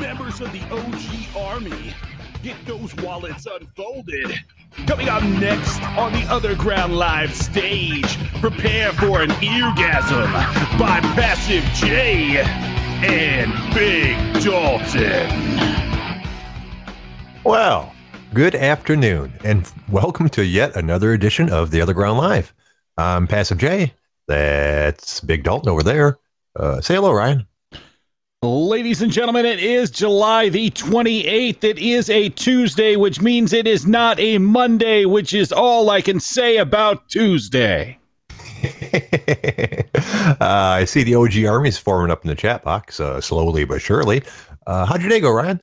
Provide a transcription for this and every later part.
members of the OG Army. Get those wallets unfolded. Coming up next on the Otherground Live stage, prepare for an eargasm by Passive J and Big Dalton. Well, good afternoon, and welcome to yet another edition of the Otherground Live. I'm Passive J. That's Big Dalton over there. Uh, say hello, Ryan. Ladies and gentlemen, it is July the 28th. It is a Tuesday, which means it is not a Monday, which is all I can say about Tuesday. uh, I see the OG armies forming up in the chat box, uh, slowly but surely. Uh, how'd your day go, Ryan?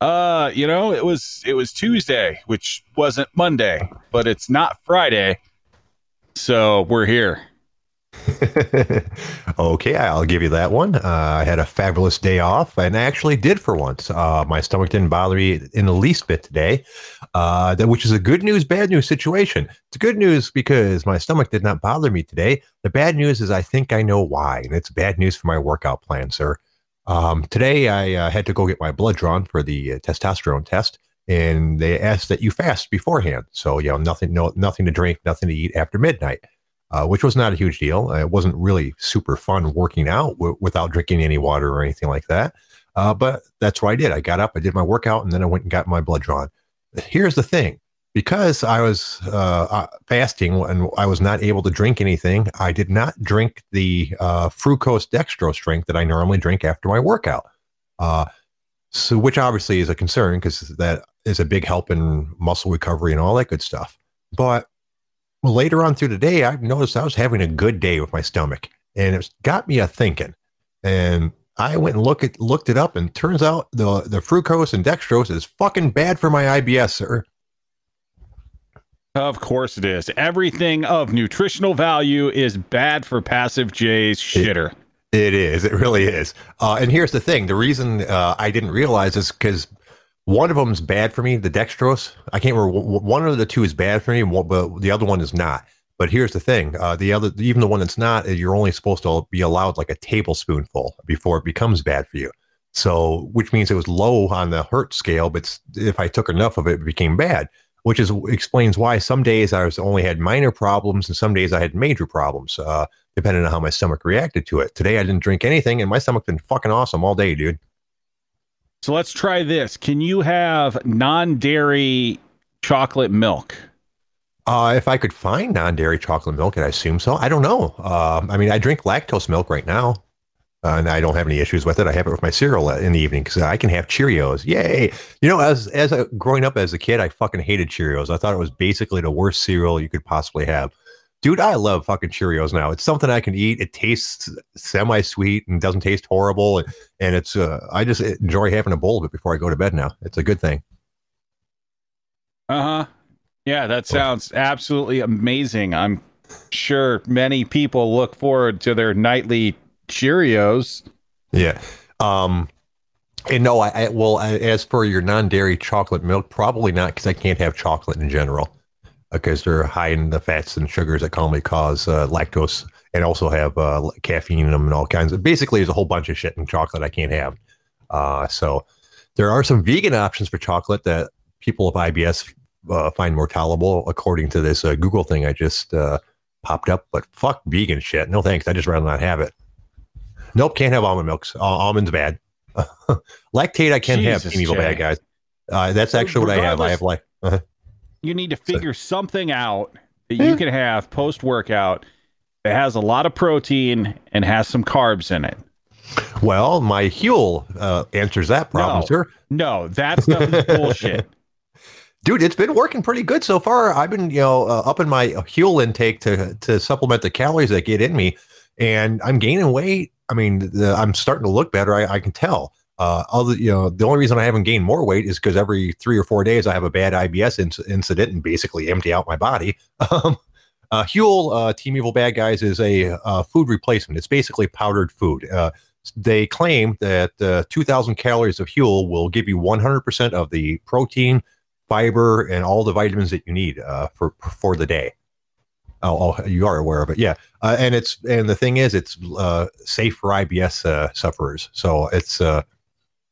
Uh, you know, it was it was Tuesday, which wasn't Monday, but it's not Friday. So we're here. okay, I'll give you that one. Uh, I had a fabulous day off, and I actually did for once. Uh, my stomach didn't bother me in the least bit today, uh, that, which is a good news, bad news situation. It's good news because my stomach did not bother me today. The bad news is I think I know why, and it's bad news for my workout plan, sir. Um, today, I uh, had to go get my blood drawn for the uh, testosterone test, and they asked that you fast beforehand. So, you know, nothing, no, nothing to drink, nothing to eat after midnight uh, which was not a huge deal. Uh, it wasn't really super fun working out w- without drinking any water or anything like that. Uh, but that's what I did. I got up, I did my workout, and then I went and got my blood drawn. Here's the thing because I was uh, uh, fasting and I was not able to drink anything, I did not drink the uh, fructose dextrose drink that I normally drink after my workout. so, which obviously is a concern because that is a big help in muscle recovery and all that good stuff. But well, later on through the day, I noticed I was having a good day with my stomach, and it got me a thinking. And I went and look at, looked it up, and turns out the the fructose and dextrose is fucking bad for my IBS, sir. Of course it is. Everything of nutritional value is bad for passive J's shitter. It, it is. It really is. Uh, and here's the thing: the reason uh, I didn't realize is because one of them is bad for me, the dextrose. I can't remember. One of the two is bad for me, but the other one is not. But here's the thing: uh, the other, even the one that's not, you're only supposed to be allowed like a tablespoonful before it becomes bad for you. So, which means it was low on the hurt scale, but if I took enough of it, it became bad. Which is explains why some days I was only had minor problems, and some days I had major problems, uh, depending on how my stomach reacted to it. Today I didn't drink anything, and my stomach's been fucking awesome all day, dude. So let's try this. Can you have non-dairy chocolate milk? Uh, if I could find non-dairy chocolate milk, and I assume so. I don't know. Uh, I mean, I drink lactose milk right now, uh, and I don't have any issues with it. I have it with my cereal in the evening because I can have Cheerios. Yay! You know, as as a, growing up as a kid, I fucking hated Cheerios. I thought it was basically the worst cereal you could possibly have dude, I love fucking Cheerios now. It's something I can eat. It tastes semi sweet and doesn't taste horrible. And, and it's, uh, I just enjoy having a bowl of it before I go to bed now. It's a good thing. Uh huh. Yeah, that sounds absolutely amazing. I'm sure many people look forward to their nightly Cheerios. Yeah. Um, and no, I, I well, I, as for your non-dairy chocolate milk, probably not because I can't have chocolate in general because they're high in the fats and sugars that commonly cause uh, lactose and also have uh, caffeine in them and all kinds of. Basically, there's a whole bunch of shit in chocolate I can't have. Uh, so there are some vegan options for chocolate that people with IBS uh, find more tolerable, according to this uh, Google thing I just uh, popped up. But fuck vegan shit. No thanks. I just rather not have it. Nope, can't have almond milks. almonds bad. Lactate I can Jesus, have. Evil bad guys. that's actually what I have. I have like. Uh-huh you need to figure so, something out that you can have post workout that has a lot of protein and has some carbs in it. Well, my Huel uh, answers that problem, no, sir. No, that stuff is bullshit. Dude, it's been working pretty good so far. I've been, you know, uh, upping my Huel intake to to supplement the calories that get in me, and I'm gaining weight. I mean, the, I'm starting to look better. I, I can tell. Uh, other, you know, the only reason I haven't gained more weight is because every three or four days I have a bad IBS in- incident and basically empty out my body. Um, uh, Huel, uh, Team Evil Bad Guys, is a uh, food replacement. It's basically powdered food. Uh, they claim that uh, 2,000 calories of Huel will give you 100% of the protein, fiber, and all the vitamins that you need uh, for for the day. Oh, oh, you are aware of it, yeah. And it's and the thing is, it's uh, safe for IBS sufferers. So it's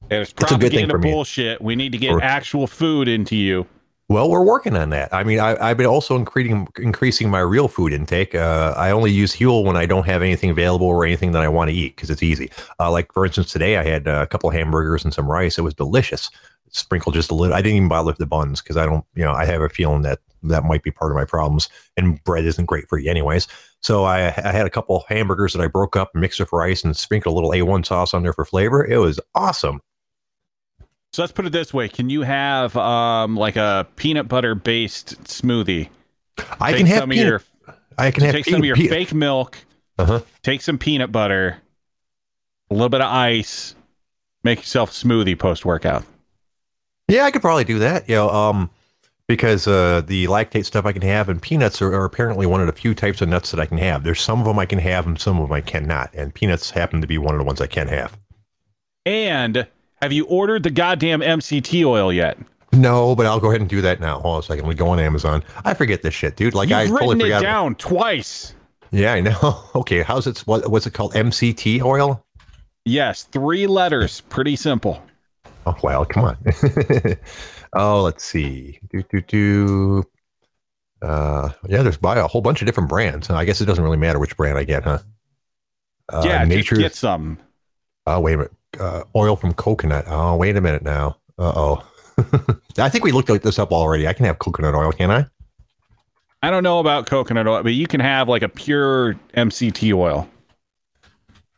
There's It's a good thing propaganda bullshit. We need to get Or- actual food into you. Well, we're working on that. I mean, I, I've been also increasing increasing my real food intake. Uh, I only use Huel when I don't have anything available or anything that I want to eat because it's easy. Uh, like for instance, today I had uh, a couple hamburgers and some rice. It was delicious. Sprinkled just a little. I didn't even bother with the buns because I don't. You know, I have a feeling that that might be part of my problems. And bread isn't great for you, anyways. So I, I had a couple hamburgers that I broke up, mixed with rice, and sprinkled a little A1 sauce on there for flavor. It was awesome. So let's put it this way: Can you have um like a peanut butter based smoothie? I take can have some of peanut, your I can have take some of your peanut- fake milk, Uh-huh. take some peanut butter, a little bit of ice, make yourself a smoothie post workout. Yeah, I could probably do that. You know, um, because uh, the lactate stuff I can have and peanuts are, are apparently one of the few types of nuts that I can have. There's some of them I can have and some of them I cannot, and peanuts happen to be one of the ones I can have. And have you ordered the goddamn MCT oil yet? No, but I'll go ahead and do that now. Hold on a second. We go on Amazon. I forget this shit, dude. Like I You've totally written it forgot. down twice. Yeah, I know. Okay, how's it? What, what's it called? MCT oil? Yes, three letters. Pretty simple. Oh well, come on. oh, let's see. Do do do. Uh, yeah, there's by a whole bunch of different brands. I guess it doesn't really matter which brand I get, huh? Uh, yeah, nature. get some. Oh, wait a minute. Uh, oil from coconut. Oh, wait a minute now. Uh oh. I think we looked at this up already. I can have coconut oil, can I? I don't know about coconut oil, but you can have like a pure MCT oil.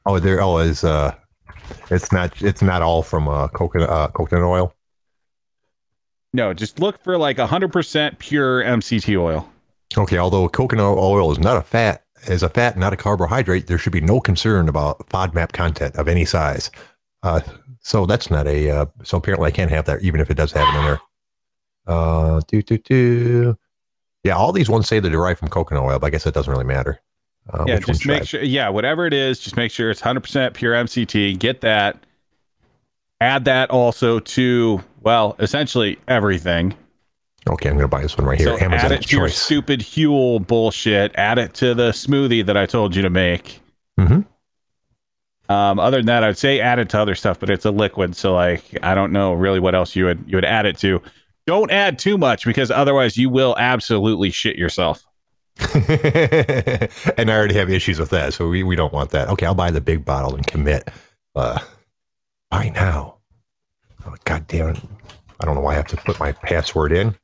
Oh, there. Oh, is uh, it's not. It's not all from uh coconut uh, coconut oil. No, just look for like 100% pure MCT oil. Okay, although coconut oil is not a fat, is a fat, not a carbohydrate, there should be no concern about FODMAP content of any size. Uh, so that's not a. Uh, so apparently, I can't have that, even if it does have it in there. Uh, do do do. Yeah, all these ones say they're derived from coconut oil, but I guess it doesn't really matter. Uh, yeah, just make sure. Yeah, whatever it is, just make sure it's 100% pure MCT. Get that. Add that also to, well, essentially everything. Okay, I'm going to buy this one right here. so add Amazon it to your choice. stupid Huel bullshit. Add it to the smoothie that I told you to make. Mhm. Um, other than that, I'd say add it to other stuff, but it's a liquid, so like I don't know really what else you would you would add it to. Don't add too much because otherwise you will absolutely shit yourself. and I already have issues with that, so we, we don't want that. Okay, I'll buy the big bottle and commit. Uh, buy now. Oh, God damn it! I don't know why I have to put my password in.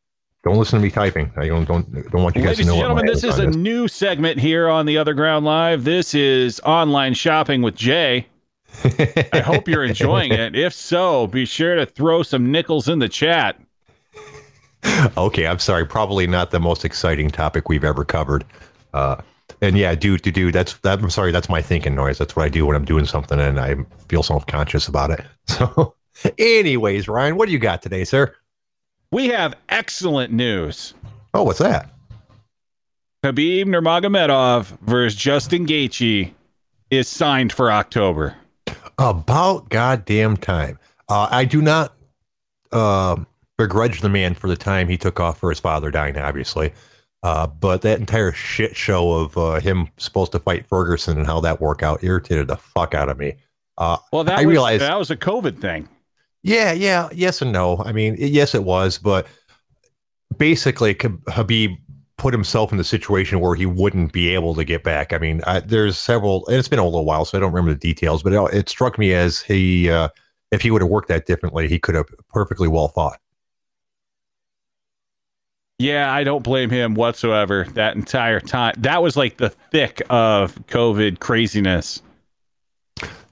Don't listen to me typing. I don't don't don't want you guys Ladies to and know. what gentlemen, my this is a Amazon new segment here on the Other Ground Live. This is online shopping with Jay. I hope you're enjoying it. If so, be sure to throw some nickels in the chat. okay, I'm sorry. Probably not the most exciting topic we've ever covered. Uh, and yeah, do to do. That's that. I'm sorry. That's my thinking noise. That's what I do when I'm doing something and I feel self conscious about it. So, anyways, Ryan, what do you got today, sir? We have excellent news. Oh, what's that? Khabib Nurmagomedov versus Justin Gaethje is signed for October. About goddamn time. Uh, I do not um begrudge the man for the time he took off for his father dying, obviously. Uh, but that entire shit show of uh, him supposed to fight Ferguson and how that worked out irritated the fuck out of me. Uh, Well, that I was realize- that was a COVID thing. Yeah, yeah, yes and no. I mean, yes, it was, but basically, Habib put himself in the situation where he wouldn't be able to get back. I mean, I, there's several, and it's been a little while, so I don't remember the details, but it, it struck me as he, uh, if he would have worked that differently, he could have perfectly well fought. Yeah, I don't blame him whatsoever. That entire time, that was like the thick of COVID craziness.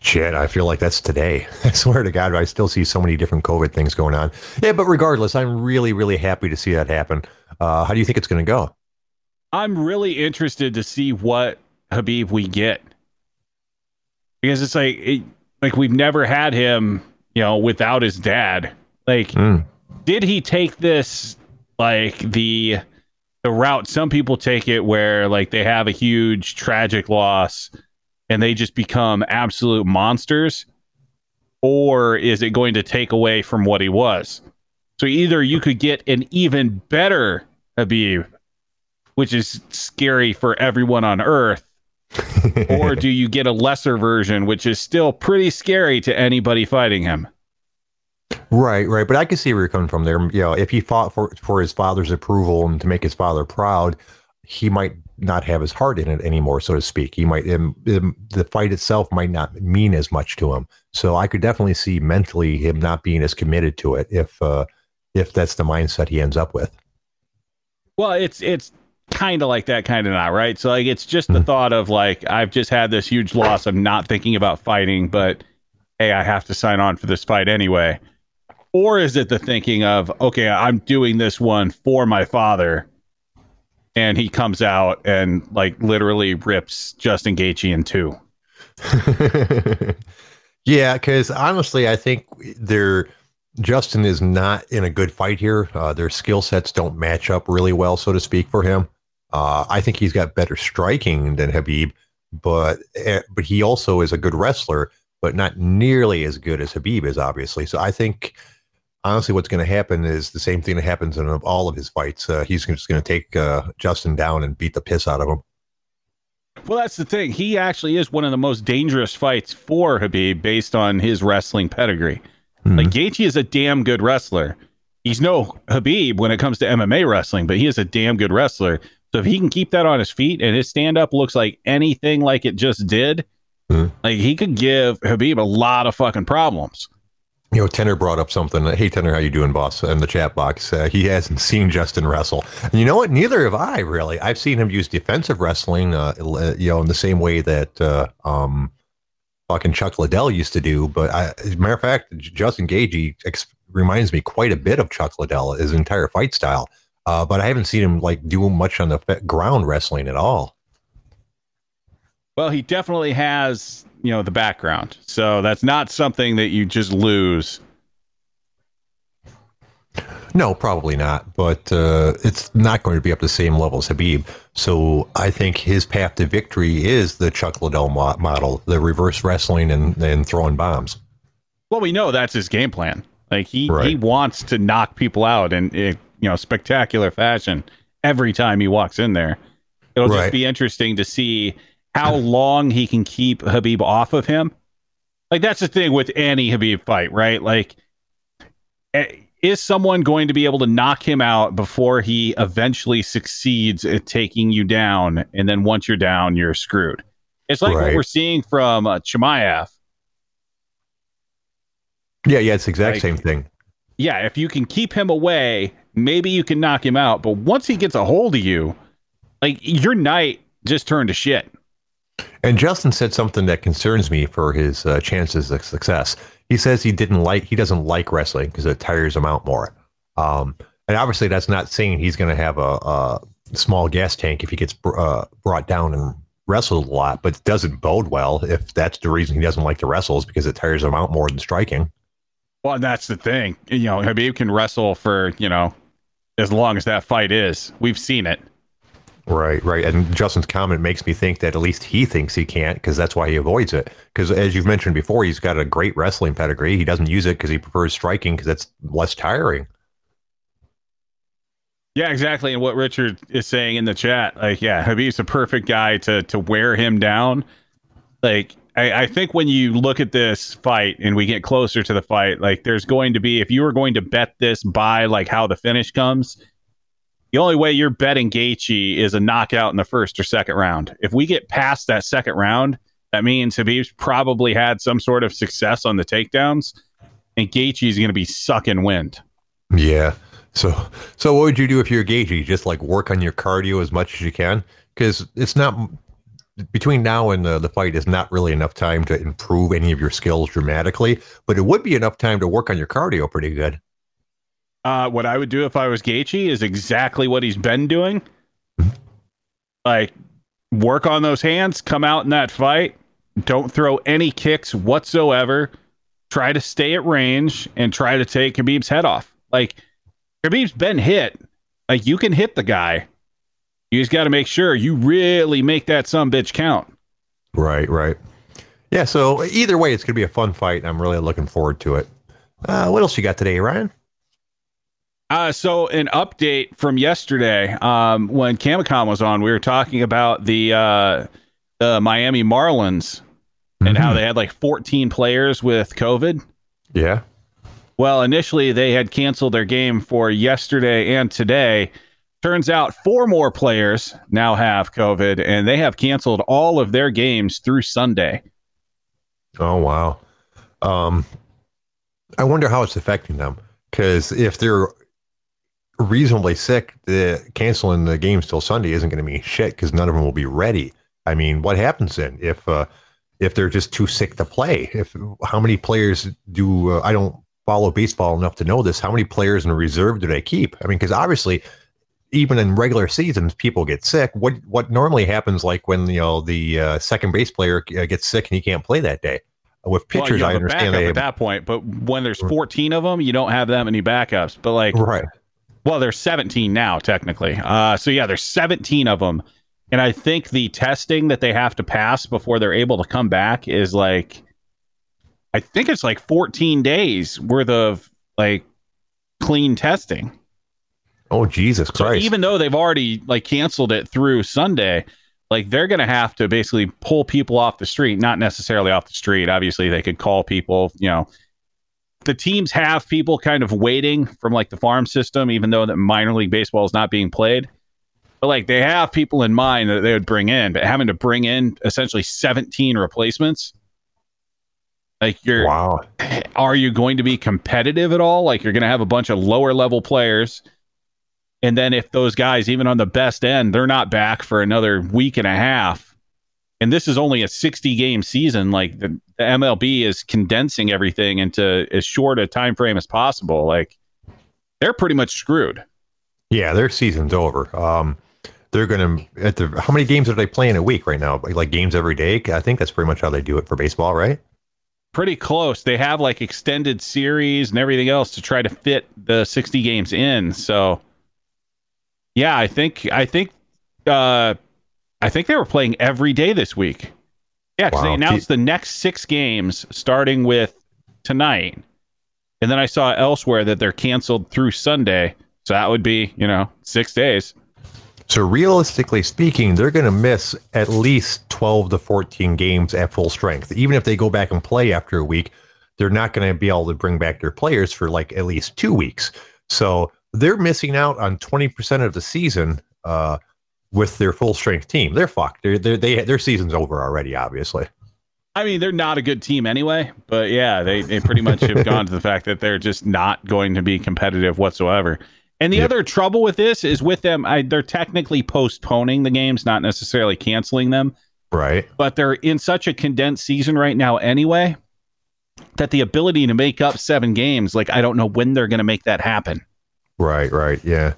Shit, I feel like that's today. I swear to God, I still see so many different COVID things going on. Yeah, but regardless, I'm really, really happy to see that happen. Uh, how do you think it's going to go? I'm really interested to see what Habib we get because it's like it, like we've never had him, you know, without his dad. Like, Mm. did he take this like the the route some people take it where like they have a huge tragic loss and they just become absolute monsters or is it going to take away from what he was so either you could get an even better Habib which is scary for everyone on earth or do you get a lesser version which is still pretty scary to anybody fighting him Right, right. But I can see where you're coming from there. You know, if he fought for for his father's approval and to make his father proud, he might not have his heart in it anymore, so to speak. He might um, um, the fight itself might not mean as much to him. So I could definitely see mentally him not being as committed to it if uh, if that's the mindset he ends up with. Well, it's it's kind of like that, kind of not, right? So like it's just the mm-hmm. thought of like I've just had this huge loss I'm not thinking about fighting, but hey, I have to sign on for this fight anyway. Or is it the thinking of okay, I'm doing this one for my father, and he comes out and like literally rips Justin Gaethje in two. yeah, because honestly, I think they're Justin is not in a good fight here. Uh, their skill sets don't match up really well, so to speak, for him. Uh, I think he's got better striking than Habib, but uh, but he also is a good wrestler, but not nearly as good as Habib is, obviously. So I think honestly, what's going to happen is the same thing that happens in all of his fights. Uh, he's just going to take uh, Justin down and beat the piss out of him. Well, that's the thing. He actually is one of the most dangerous fights for Habib based on his wrestling pedigree. Mm-hmm. Like Gaethje is a damn good wrestler. He's no Habib when it comes to MMA wrestling, but he is a damn good wrestler. So if he can keep that on his feet and his stand up looks like anything like it just did, mm-hmm. like he could give Habib a lot of fucking problems you know, Tener brought up something. Hey, Tener, how you doing, boss? In the chat box, uh, he hasn't seen Justin wrestle. And you know what? Neither have I really. I've seen him use defensive wrestling, uh, you know, in the same way that uh, um, fucking Chuck Liddell used to do. But I, as a matter of fact, Justin Gaethje ex- reminds me quite a bit of Chuck Liddell, his entire fight style. Uh, but I haven't seen him like do much on the ground wrestling at all. Well, he definitely has you know the background. So that's not something that you just lose. No, probably not. But uh, it's not going to be up to the same level as Habib. So I think his path to victory is the Chuck Liddell mo- model, the reverse wrestling and, and throwing bombs. Well, we know that's his game plan. Like he right. he wants to knock people out in, in you know spectacular fashion every time he walks in there. It'll right. just be interesting to see how long he can keep Habib off of him. Like that's the thing with any Habib fight, right? Like eh, is someone going to be able to knock him out before he eventually succeeds at taking you down and then once you're down you're screwed. It's like right. what we're seeing from uh, Chimaev. Yeah, yeah, it's the exact like, same thing. Yeah, if you can keep him away, maybe you can knock him out, but once he gets a hold of you, like your night just turned to shit. And Justin said something that concerns me for his uh, chances of success. He says he didn't like he doesn't like wrestling because it tires him out more. Um, and obviously, that's not saying he's going to have a, a, small gas tank if he gets uh, brought down and wrestled a lot. But it doesn't bode well if that's the reason he doesn't like to wrestle is because it tires him out more than striking. Well, that's the thing. You know, Khabib can wrestle for you know as long as that fight is. We've seen it. Right, right. And Justin's comment makes me think that at least he thinks he can't because that's why he avoids it. Because as you've mentioned before, he's got a great wrestling pedigree. He doesn't use it because he prefers striking because that's less tiring. Yeah, exactly. And what Richard is saying in the chat, like, yeah, Khabib's a perfect guy to to wear him down. Like, I, I think when you look at this fight and we get closer to the fight, like, there's going to be if you were going to bet this by like how the finish comes, the only way you're betting Gaethje is a knockout in the first or second round. If we get past that second round, that means Habib's probably had some sort of success on the takedowns, and Gaethje's going to be sucking wind. Yeah. So, so what would you do if you're Gaethje? Just like work on your cardio as much as you can, because it's not between now and the, the fight is not really enough time to improve any of your skills dramatically, but it would be enough time to work on your cardio pretty good. Uh, what I would do if I was Gaethje is exactly what he's been doing. Like, work on those hands, come out in that fight, don't throw any kicks whatsoever. Try to stay at range and try to take Khabib's head off. Like, Khabib's been hit. Like, you can hit the guy. You just got to make sure you really make that some bitch count. Right, right. Yeah, so either way, it's going to be a fun fight. I'm really looking forward to it. Uh, what else you got today, Ryan? Uh, so an update from yesterday, um, when Camicom was on, we were talking about the uh, the Miami Marlins and mm-hmm. how they had like 14 players with COVID. Yeah. Well, initially they had canceled their game for yesterday and today. Turns out four more players now have COVID, and they have canceled all of their games through Sunday. Oh wow. Um, I wonder how it's affecting them because if they're reasonably sick, the canceling the games till Sunday isn't going to mean shit because none of them will be ready. I mean, what happens then if uh, if they're just too sick to play? If how many players do uh, I don't follow baseball enough to know this? How many players in reserve do they keep? I mean, because obviously, even in regular seasons, people get sick. What what normally happens, like when you know the uh, second base player uh, gets sick and he can't play that day? With pitchers, well, I understand they at that point, but when there's 14 of them, you don't have that many backups. But like, right. Well, there's 17 now, technically. Uh, so yeah, there's 17 of them, and I think the testing that they have to pass before they're able to come back is like, I think it's like 14 days worth of like clean testing. Oh Jesus Christ! So even though they've already like canceled it through Sunday, like they're going to have to basically pull people off the street, not necessarily off the street. Obviously, they could call people, you know, the teams have people kind of waiting from like the farm system, even though that minor league baseball is not being played. But like they have people in mind that they would bring in, but having to bring in essentially 17 replacements. Like you're wow. Are you going to be competitive at all? Like you're going to have a bunch of lower level players. And then if those guys, even on the best end, they're not back for another week and a half, and this is only a 60 game season like the, the, mlb is condensing everything into as short a time frame as possible. Like they're pretty much screwed. Yeah their season's over. Um they're gonna at the how many games are they playing a week right now? Like games every day? I think that's pretty much how they do it for baseball right? Pretty close. They have like extended series and everything else to try to fit the 60 games in. So yeah i think i think uh I think they were playing every day this week. Yeah, because wow. they announced the next six games starting with tonight. And then I saw elsewhere that they're canceled through Sunday. So that would be, you know, six days. So realistically speaking, they're going to miss at least 12 to 14 games at full strength. Even if they go back and play after a week, they're not going to be able to bring back their players for like at least two weeks. So they're missing out on 20% of the season. Uh, with their full strength team. They're fucked. They're, they're, they their season's over already. Obviously. I mean, they're not a good team anyway, but yeah, they, they pretty much have gone to the fact that they're just not going to be competitive whatsoever. And the yep. other trouble with this is with them, I, they're technically postponing the games, not necessarily canceling them. Right. But they're in such a condensed season right now anyway that the ability to make up seven games, like, I don't know when they're going to make that happen. Right, right. Yeah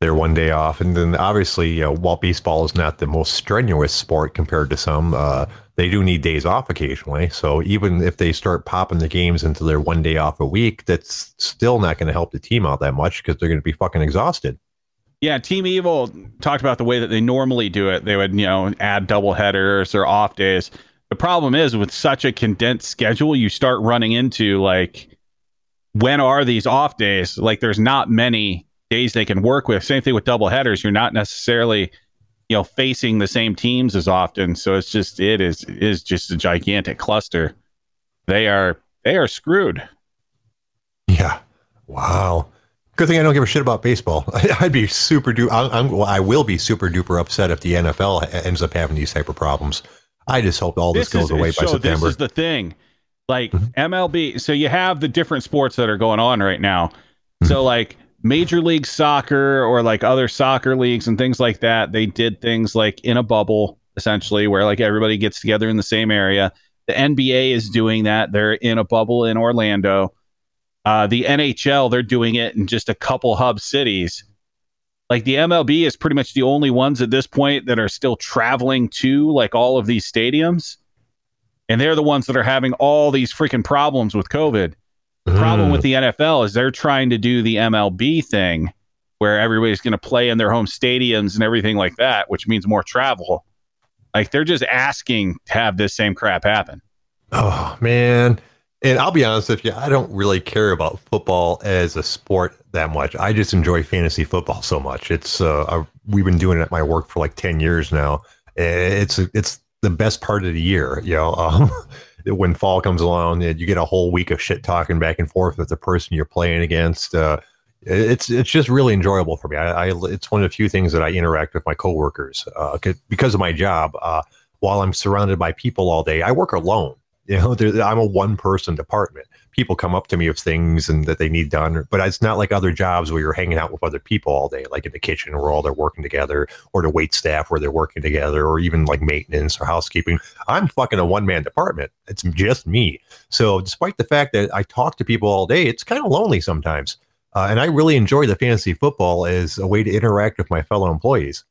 their one day off. And then obviously, you know, while baseball is not the most strenuous sport compared to some, uh, they do need days off occasionally. So even if they start popping the games into their one day off a week, that's still not going to help the team out that much because they're going to be fucking exhausted. Yeah, Team Evil talked about the way that they normally do it. They would, you know, add double headers or off days. The problem is with such a condensed schedule, you start running into like, when are these off days? Like, there's not many days they can work with. Same thing with double headers. You're not necessarily, you know, facing the same teams as often. So it's just it is it is just a gigantic cluster. They are they are screwed. Yeah. Wow. Good thing I don't give a shit about baseball. I'd be super duper. I'm, I'm, I will be super duper upset if the NFL ends up having these type of problems. I just hope all this, this goes is, away by so September. This is the thing. Like mm-hmm. MLB, so you have the different sports that are going on right now. Mm-hmm. So like Major League Soccer or like other soccer leagues and things like that, they did things like in a bubble, essentially, where like everybody gets together in the same area. The NBA is doing that. They're in a bubble in Orlando. Uh, the NHL, they're doing it in just a couple hub cities. Like the MLB is pretty much the only ones at this point that are still traveling to like all of these stadiums. And they're the ones that are having all these freaking problems with COVID. The problem with mm. the NFL is they're trying to do the MLB thing where everybody's going to play in their home stadiums and everything like that, which means more travel. Like they're just asking to have this same crap happen. Oh, man. And I'll be honest with you, I don't really care about football as a sport that much. I just enjoy fantasy football so much. It's uh, we've been doing it at my work for like ten years now. It's it's the best part of the year, you know. Um, when fall comes along, you get a whole week of shit talking back and forth with the person you're playing against. Uh, it's it's just really enjoyable for me. I, I, it's one of the few things that I interact with my coworkers uh, because of my job. Uh, while I'm surrounded by people all day, I work alone. You know, I'm a one person department people come up to me with things and that they need done. But it's not like other jobs where you're hanging out with other people all day, like in the kitchen where all they're working together, or the wait staff where they're working together, or even like maintenance or housekeeping. I'm fucking a one man department. It's just me. So despite the fact that I talk to people all day, it's kind of lonely sometimes. Uh, and I really enjoy the fantasy football as a way to interact with my fellow employees.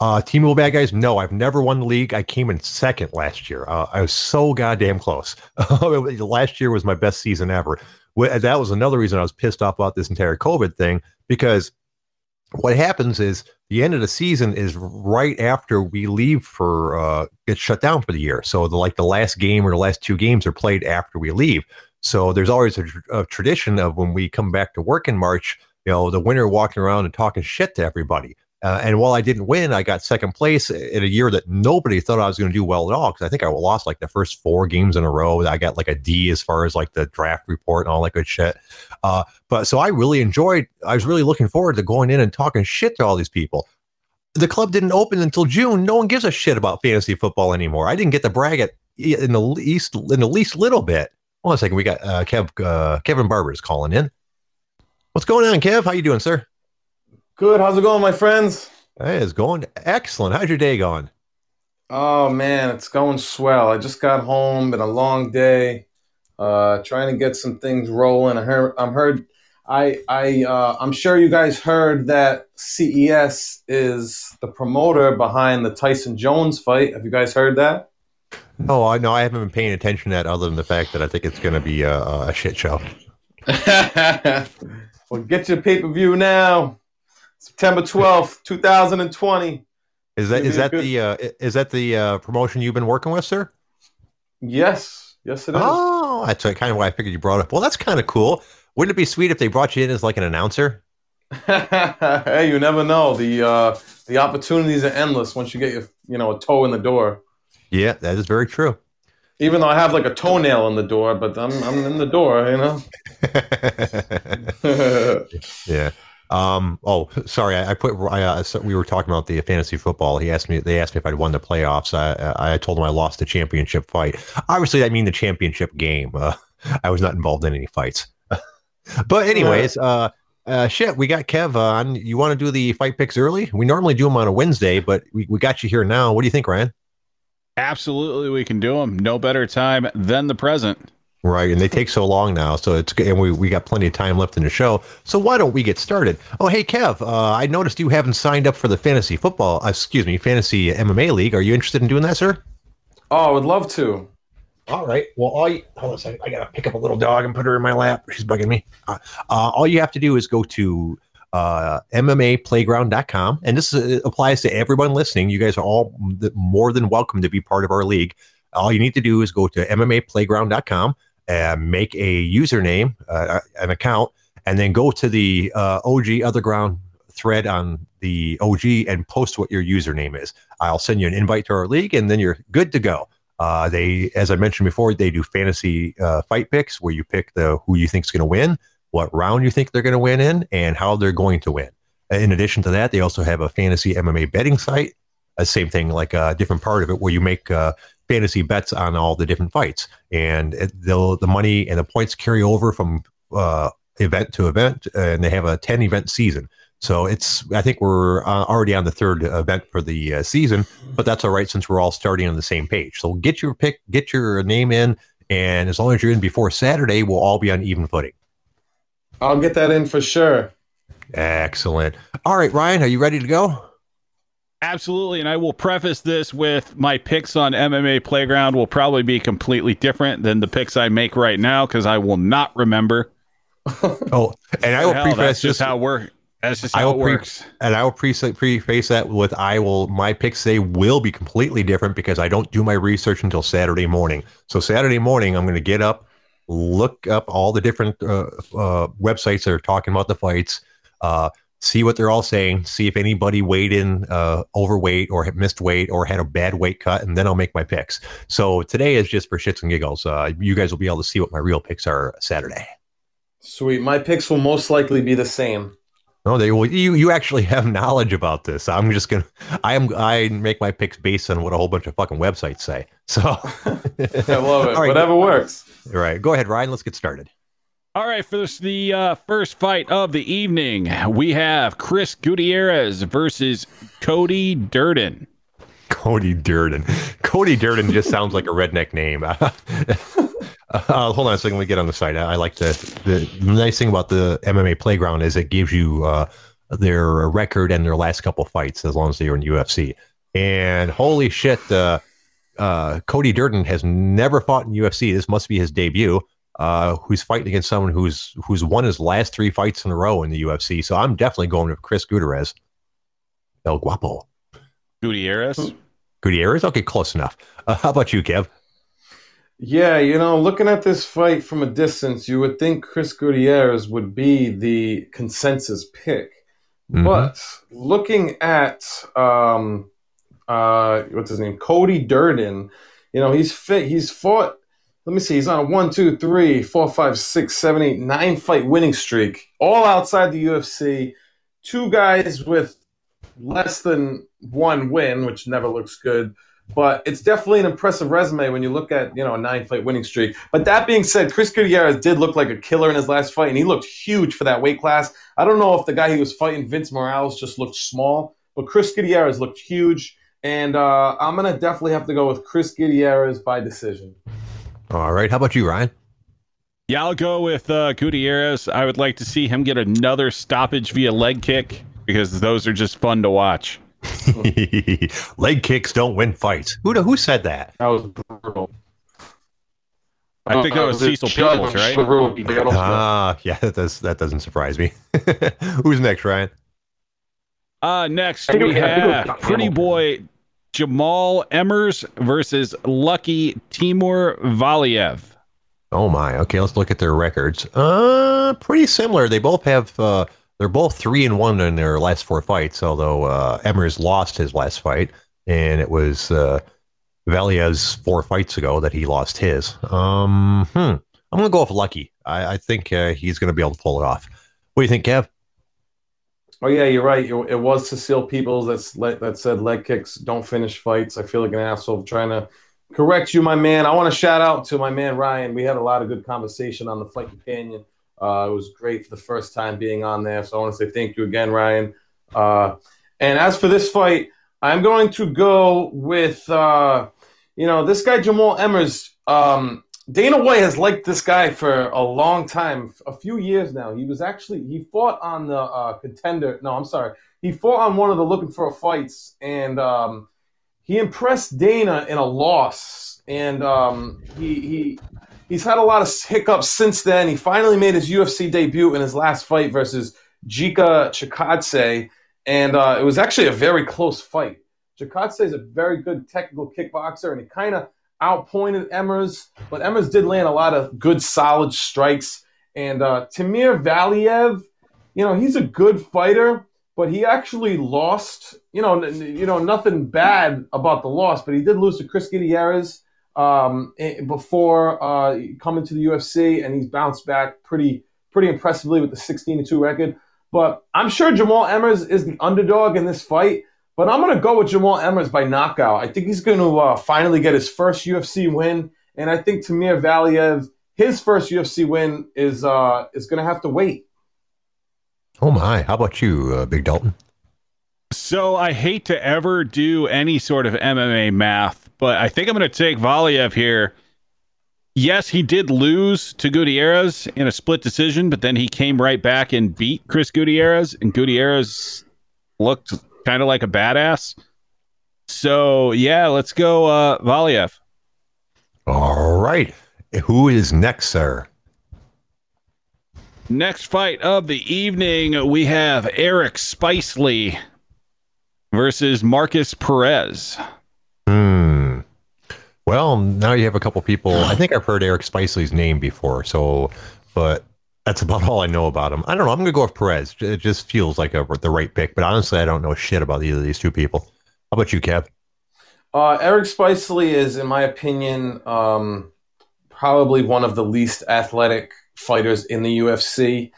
Uh, Team Will Bad Guys, no, I've never won the league. I came in second last year. Uh, I was so goddamn close. last year was my best season ever. That was another reason I was pissed off about this entire COVID thing because what happens is the end of the season is right after we leave for uh, get shut down for the year. So the like the last game or the last two games are played after we leave. So there's always a, a tradition of when we come back to work in March, you know, the winter walking around and talking shit to everybody. Uh, and while I didn't win, I got second place in a year that nobody thought I was going to do well at all. Because I think I lost like the first four games in a row. I got like a D as far as like the draft report and all that good shit. Uh, but so I really enjoyed. I was really looking forward to going in and talking shit to all these people. The club didn't open until June. No one gives a shit about fantasy football anymore. I didn't get to brag it in the least in the least little bit. Hold on a second. We got uh, Kev uh, Kevin Barber's calling in. What's going on, Kev? How you doing, sir? Good. How's it going, my friends? Hey, it's going excellent. How's your day going? Oh man, it's going swell. I just got home. Been a long day. Uh, trying to get some things rolling. I heard. I'm heard. I I uh, I'm sure you guys heard that CES is the promoter behind the Tyson Jones fight. Have you guys heard that? No, I know. I haven't been paying attention to that, other than the fact that I think it's going to be a, a shit show. well, get your pay per view now. September twelfth, two thousand and twenty. Is that is that the uh, is that the uh, promotion you've been working with, sir? Yes, yes, it is. Oh, that's kind of why I figured you brought up. Well, that's kind of cool. Wouldn't it be sweet if they brought you in as like an announcer? hey, you never know. The uh, the opportunities are endless once you get your you know a toe in the door. Yeah, that is very true. Even though I have like a toenail in the door, but I'm I'm in the door, you know. yeah. Um, oh, sorry, I, I put. I, uh, so we were talking about the fantasy football. He asked me. They asked me if I'd won the playoffs. I, I told him I lost the championship fight. Obviously, I mean the championship game. Uh, I was not involved in any fights. but anyways, uh, uh, shit, we got Kev on. You want to do the fight picks early? We normally do them on a Wednesday, but we, we got you here now. What do you think, Ryan? Absolutely, we can do them. No better time than the present. Right, and they take so long now, so it's and we we got plenty of time left in the show. So why don't we get started? Oh, hey Kev, uh, I noticed you haven't signed up for the fantasy football, uh, excuse me, fantasy MMA league. Are you interested in doing that, sir? Oh, I would love to. All right. Well, all you, hold on a second. I gotta pick up a little dog and put her in my lap. She's bugging me. Uh, uh, all you have to do is go to uh, MMAplayground.com, and this uh, applies to everyone listening. You guys are all more than welcome to be part of our league. All you need to do is go to MMAplayground.com make a username, uh, an account, and then go to the uh, OG Other Ground thread on the OG and post what your username is. I'll send you an invite to our league, and then you're good to go. Uh, they, as I mentioned before, they do fantasy uh, fight picks where you pick the who you think is going to win, what round you think they're going to win in, and how they're going to win. In addition to that, they also have a fantasy MMA betting site. Uh, same thing, like a different part of it where you make uh, fantasy bets on all the different fights, and the the money and the points carry over from uh, event to event, and they have a ten event season. So it's I think we're uh, already on the third event for the uh, season, but that's all right since we're all starting on the same page. So get your pick, get your name in, and as long as you're in before Saturday, we'll all be on even footing. I'll get that in for sure. Excellent. All right, Ryan, are you ready to go? Absolutely. And I will preface this with my picks on MMA Playground will probably be completely different than the picks I make right now because I will not remember. oh, and I will Hell, preface that's just how we're. That's just how it pre- works. And I will pre- preface that with I will my picks they will be completely different because I don't do my research until Saturday morning. So Saturday morning I'm going to get up, look up all the different uh, uh, websites that are talking about the fights, uh, see what they're all saying, see if anybody weighed in uh, overweight or missed weight or had a bad weight cut, and then I'll make my picks. So today is just for shits and giggles. Uh, you guys will be able to see what my real picks are Saturday. Sweet. My picks will most likely be the same. No, they will. You you actually have knowledge about this. I'm just gonna. I am. I make my picks based on what a whole bunch of fucking websites say. So I love it. Right. Whatever works. All right, go ahead, Ryan. Let's get started. All right, for this, the uh, first fight of the evening, we have Chris Gutierrez versus Cody Durden. Cody Durden. Cody Durden just sounds like a redneck name. Uh, hold on a second. Let me get on the site. I, I like the the nice thing about the MMA Playground is it gives you uh, their record and their last couple fights as long as they were in UFC. And holy shit, uh, uh, Cody Durden has never fought in UFC. This must be his debut. Uh, who's fighting against someone who's who's won his last three fights in a row in the UFC? So I'm definitely going with Chris Gutierrez. El Guapo. Gutierrez. Gutierrez. Okay, close enough. Uh, how about you, Kev? Yeah, you know, looking at this fight from a distance, you would think Chris Gutierrez would be the consensus pick. Mhm. But looking at um, uh, what's his name, Cody Durden, you know, he's fit. He's fought. Let me see. He's on a one, two, three, four, five, six, seven, eight, nine fight winning streak, all outside the UFC. Two guys with less than one win, which never looks good. But it's definitely an impressive resume when you look at you know a nine fight winning streak. But that being said, Chris Gutierrez did look like a killer in his last fight, and he looked huge for that weight class. I don't know if the guy he was fighting, Vince Morales, just looked small, but Chris Gutierrez looked huge. And uh, I'm gonna definitely have to go with Chris Gutierrez by decision. All right. How about you, Ryan? Yeah, I'll go with uh, Gutierrez. I would like to see him get another stoppage via leg kick because those are just fun to watch. Leg kicks don't win fights. Who who said that? That was brutal. I think that was Cecil Peoples, right? Ah, yeah, that does that doesn't surprise me. Who's next, Ryan? Uh, next we it was- I think it was have Pretty Boy Jamal Emmers versus Lucky Timur Valiev. Oh my. Okay, let's look at their records. Uh, pretty similar. They both have. Uh, they're both three and one in their last four fights. Although uh, Emmers lost his last fight, and it was uh, Valiev's four fights ago that he lost his. Um, hmm. I'm gonna go with Lucky. I, I think uh, he's gonna be able to pull it off. What do you think, Kev? Oh yeah, you're right. It, was Cecil Peoples that's le- that said leg kicks don't finish fights. I feel like an asshole trying to correct you, my man. I want to shout out to my man Ryan. We had a lot of good conversation on the Fight Companion. Uh, it was great for the first time being on there. So I want to say thank you again, Ryan. Uh, and as for this fight, I'm going to go with uh, you know this guy Jamal Emmers. Um, Dana White has liked this guy for a long time, a few years now. He was actually he fought on the uh, contender. No, I'm sorry. He fought on one of the looking for fights, and um, he impressed Dana in a loss. And um, he he he's had a lot of hiccups since then. He finally made his UFC debut in his last fight versus Giga Chikadze, and uh, it was actually a very close fight. Chikadze is a very good technical kickboxer, and he kind of outpointed Emmers, but Emmers did land a lot of good, solid strikes. And uh, Tamir Valiev, you know, he's a good fighter, but he actually lost. You know, n- you know, nothing bad about the loss, but he did lose to Chris Gutierrez um, eh, before uh, coming to the UFC, and he's bounced back pretty, pretty impressively with the 16 2 record. But I'm sure Jamal Emmers is the underdog in this fight. But I'm going to go with Jamal Emmers by knockout. I think he's going to uh, finally get his first UFC win, and I think Tamir Valiev, his first UFC win, is uh, is going to have to wait. Oh my. How about you, uh, Big Dalton? So I hate to ever do any sort of MMA math, but I think I'm going to take Valiev here. Yes, he did lose to Gutierrez in a split decision, but then he came right back and beat Chris Gutierrez, and Gutierrez looked kind of like a badass. So yeah, let's go uh, Valiev. All right. Who is next, sir? Next fight of the evening, we have Eric Spicely versus Markus Perez. Hmm. Well, now you have a couple people. I think I've heard Eric Spicely's name before. So, but That's about all I know about him. I don't know. I'm going to go with Perez. It just feels like a, the right pick, but honestly, I don't know shit about either of these two people. How about you, Kev? Uh, Eric Spicely is, in my opinion, um, probably one of the least athletic fighters in the UFC.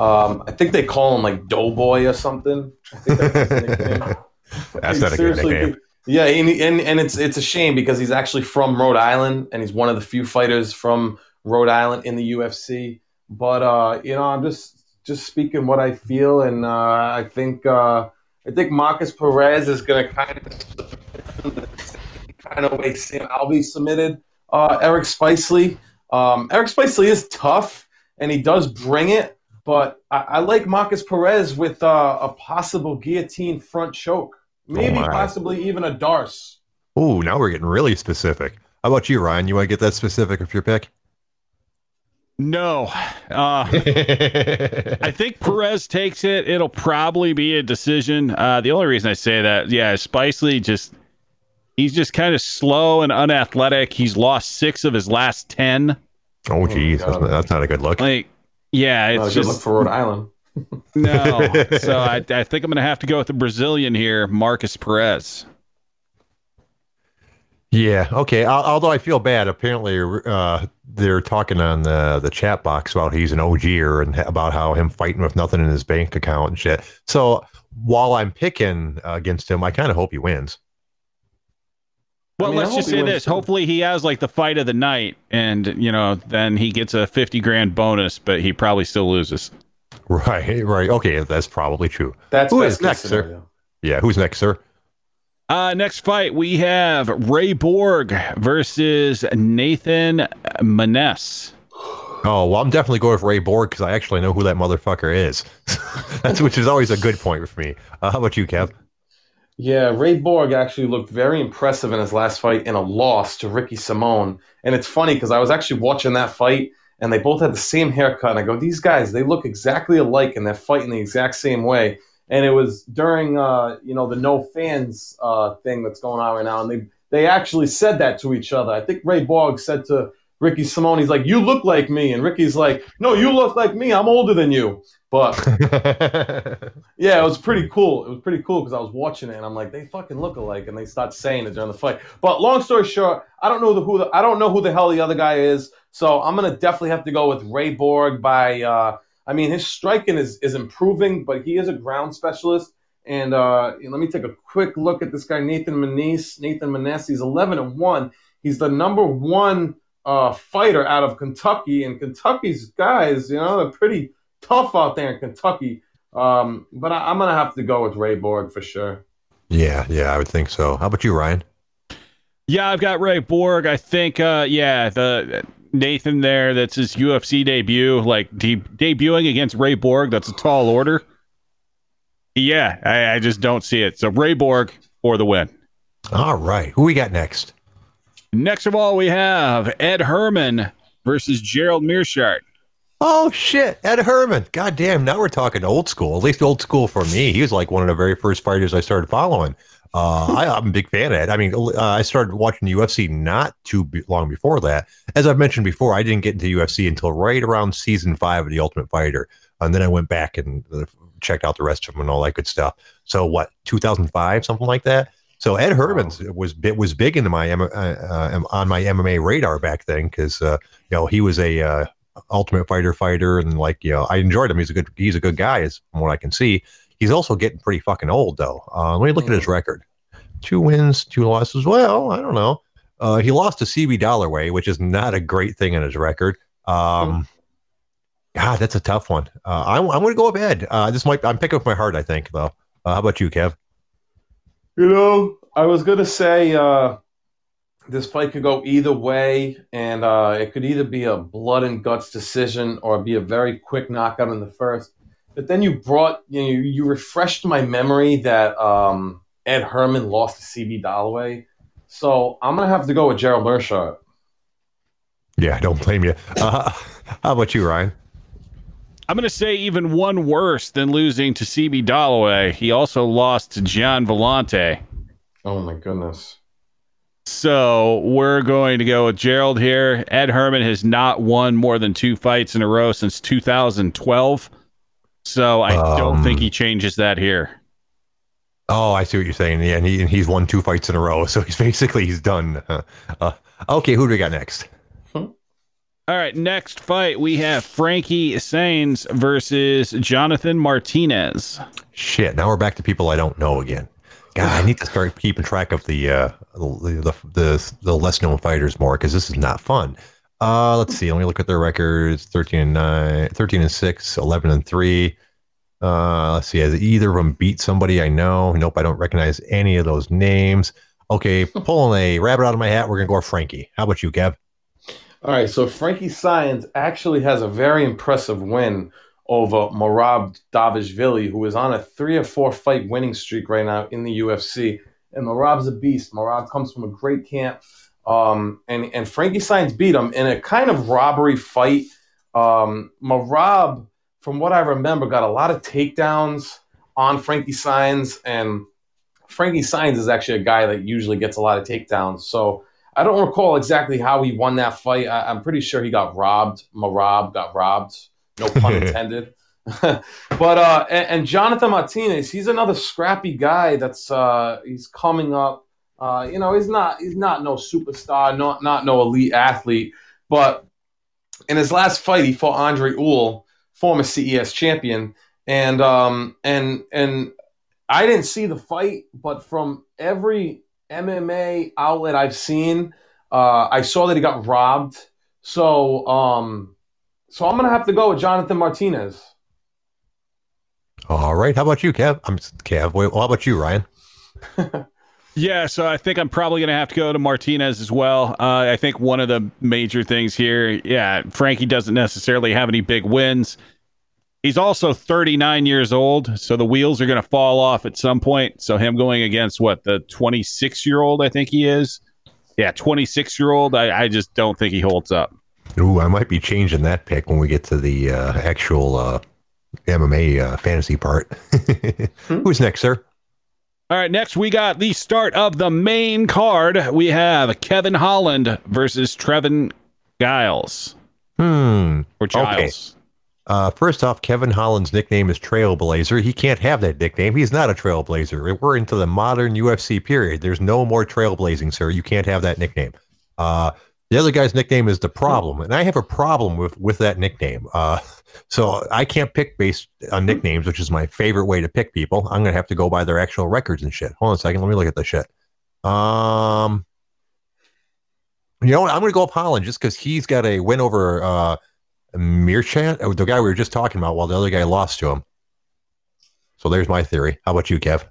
Um, I think they call him like Doughboy or something. I think that's his. That's not a good nickname. Yeah, and, and and it's it's a shame because he's actually from Rhode Island and he's one of the few fighters from Rhode Island in the UFC. But uh, you know, I'm just just speaking what I feel, and uh, I think uh, I think Markus Perez is going to kind of kind of way Sam Alvey submitted uh, Eric Spicely. Um, Eric Spicely is tough and he does bring it, but I, I like Markus Perez with uh, a possible guillotine front choke, maybe my. possibly even a D'Arce. Ooh, now we're getting really specific. How about you, Ryan? You want to get that specific with your pick? No. Uh, I think Perez takes it. It'll probably be a decision. Uh, the only reason I say that, yeah, is Spicely just he's just kind of slow and unathletic. He's lost six of his last ten. oh, geez, God. that's, that's not a good look. Like, yeah, Not it's a good look for Rhode Island. no. So I, I think I'm gonna have to go with the Brazilian here, Markus Perez. Yeah. Okay. Al- Although I feel bad. Apparently, uh, they're talking on the the chat box about he's an OGer and about how him fighting with nothing in his bank account and shit. So while I'm picking uh, against him, I kind of hope he wins. Well, I mean, let's just say this. too. Hopefully, he has like the fight of the night, and you know, then he gets a fifty grand bonus, but he probably still loses. Right. Right. Okay. That's probably true. That's who is best is case next, sir? Yeah. Who's next, sir? Uh, next fight, we have Ray Borg versus Nathan Maness. Oh well, I'm definitely going with Ray Borg because I actually know who that motherfucker is. That's which is always a good point for me. Uh, how about you, Kev? Yeah, Ray Borg actually looked very impressive in his last fight in a loss to Ricky Simon. And it's funny because I was actually watching that fight and they both had the same haircut. And I go, these guys, they look exactly alike and they're fighting the exact same way. And it was during, uh, you know, the no fans uh, thing that's going on right now. And they, they actually said that to each other. I think Ray Borg said to Ricky Simon, he's like, you look like me. And Ricky's like, no, you look like me. I'm older than you. But yeah, it was pretty cool. It was pretty cool because I was watching it and I'm like, they fucking look alike, and they start saying it during the fight. But long story short, I don't know the who the, I don't know who the hell the other guy is, so I'm gonna definitely have to go with Ray Borg. By uh, I mean, his striking is is improving, but he is a ground specialist. And uh, let me take a quick look at this guy, Nathan Maness. Nathan Maness, he's 11 and one. He's the number one uh, fighter out of Kentucky, and Kentucky's guys, you know, they're pretty tough out there in Kentucky. Um, but I, I'm gonna have to go with Ray Borg for sure. yeah, yeah, I would think so. How about you, Ryan? Yeah, I've got Ray Borg. I think, uh, yeah, the Nathan there. That's his UFC debut. Like de- debuting against Ray Borg. That's a tall order. Yeah, I, I just don't see it. So Ray Borg for the win. All right, who we got next? Next of all, we have Ed Herman versus Gerald Meerschaert. Oh shit, Ed Herman. God damn, now we're talking old school. At least old school for me. He was like one of the very first fighters I started following. Uh, I, I'm a big fan of Ed. I mean, uh, I started watching the UFC not too be- long before that. As I've mentioned before, I didn't get into UFC until right around season five of The Ultimate Fighter, and then I went back and uh, checked out the rest of them and all that good stuff. So what, 2005, something like that. So Ed Herman was was big into my M- uh, uh, on my MMA radar back then because uh, you know he was a uh, Ultimate Fighter fighter and like you know I enjoyed him. He's a good he's a good guy, as from what I can see. He's also getting pretty fucking old though. Uh, let me look at his record: two wins, two losses. Well, I don't know. Uh, he lost to CB Dalloway, which is not a great thing in his record. Um, God, that's a tough one. Uh, I, I'm going to go with Ed. Uh, this might I'm picking up my heart. I think though. Uh, how about you, Kev? You know, I was gonna say uh, this fight could go either way, and uh, it could either be a blood and guts decision or be a very quick knockout in the first. But then you brought you know, you refreshed my memory that um, Ed Herman lost to CB Dalloway, so I'm gonna have to go with Gerald Meerschaert. Yeah, I don't blame you. Uh, how about you, Ryan? I'm going to say even one worse than losing to CB Dalloway. He also lost to John Vellante. Oh my goodness. So we're going to go with Gerald here. Ed Herman has not won more than two fights in a row since 2012. So I don't Um, think he changes that here. Oh, I see what you're saying. Yeah, and, he, and he's won two fights in a row, so he's basically he's done. Uh, uh, okay, who do we got next? All right, next fight we have Frankie Saenz versus Jonathan Martinez. Shit, now we're back to people I don't know again. God, I need to start keeping track of the uh, the, the the the less known fighters more because this is not fun. Uh, let's see. Let me look at their records: 13 and 9, 13 and 6, 11 and 3. Uh, let's see. Has either of them beat somebody I know? Nope, I don't recognize any of those names. Okay, pulling a rabbit out of my hat. We're gonna go with Frankie. How about you, Kev? All right, so Frankie Saenz actually has a very impressive win over Merab Dvalishvili, who is on a three or four fight winning streak right now in the UFC. And Merab's a beast. Merab comes from a great camp. Um, and, and Frankie Saenz beat him in a kind of robbery fight. Um, Merab, from what I remember, got a lot of takedowns on Frankie Saenz. And Frankie Saenz is actually a guy that usually gets a lot of takedowns. So I don't recall exactly how he won that fight. I, I'm pretty sure he got robbed. Merab got robbed. No pun intended. but uh, and, and Jonathan Martinez, he's another scrappy guy. That's uh, he's coming up. Uh, you know, he's not he's not no superstar, not not no elite athlete. But in his last fight, he fought Andre Ewell, former CES champion, and um, and and I didn't see the fight, but from every MMA outlet I've seen, uh, I saw that he got robbed. So, um, so I'm gonna have to go with Jonathan Martinez. All right. How about you, Kev? I'm Kev. Wait, well, how about you, Ryan? Yeah, so I think I'm probably going to have to go to Martinez as well. Uh, I think one of the major things here, yeah, Frankie doesn't necessarily have any big wins. He's also 39 years old, so the wheels are going to fall off at some point. So him going against what the 26 year old, I think he is. Yeah, 26 year old. I, I just don't think he holds up. Ooh, I might be changing that pick when we get to the uh, actual uh, MMA uh, fantasy part. Who's next, sir? All right, next we got the start of the main card. We have Kevin Holland versus Trevin Giles Hmm. or Giles. Uh, first off, Kevin Holland's nickname is Trailblazer. He can't have that nickname. He's not a trailblazer. We're into the modern UFC period. There's no more trailblazing, sir. You can't have that nickname. Uh, the other guy's nickname is the problem, and I have a problem with with that nickname. Uh, so I can't pick based on nicknames, which is my favorite way to pick people. I'm gonna have to go by their actual records and shit. Hold on a second. Let me look at the shit. Um, you know what? I'm gonna go up Holland just because he's got a win over uh, Meerschaert, the guy we were just talking about, while the other guy lost to him. So there's my theory. How about you, Kev?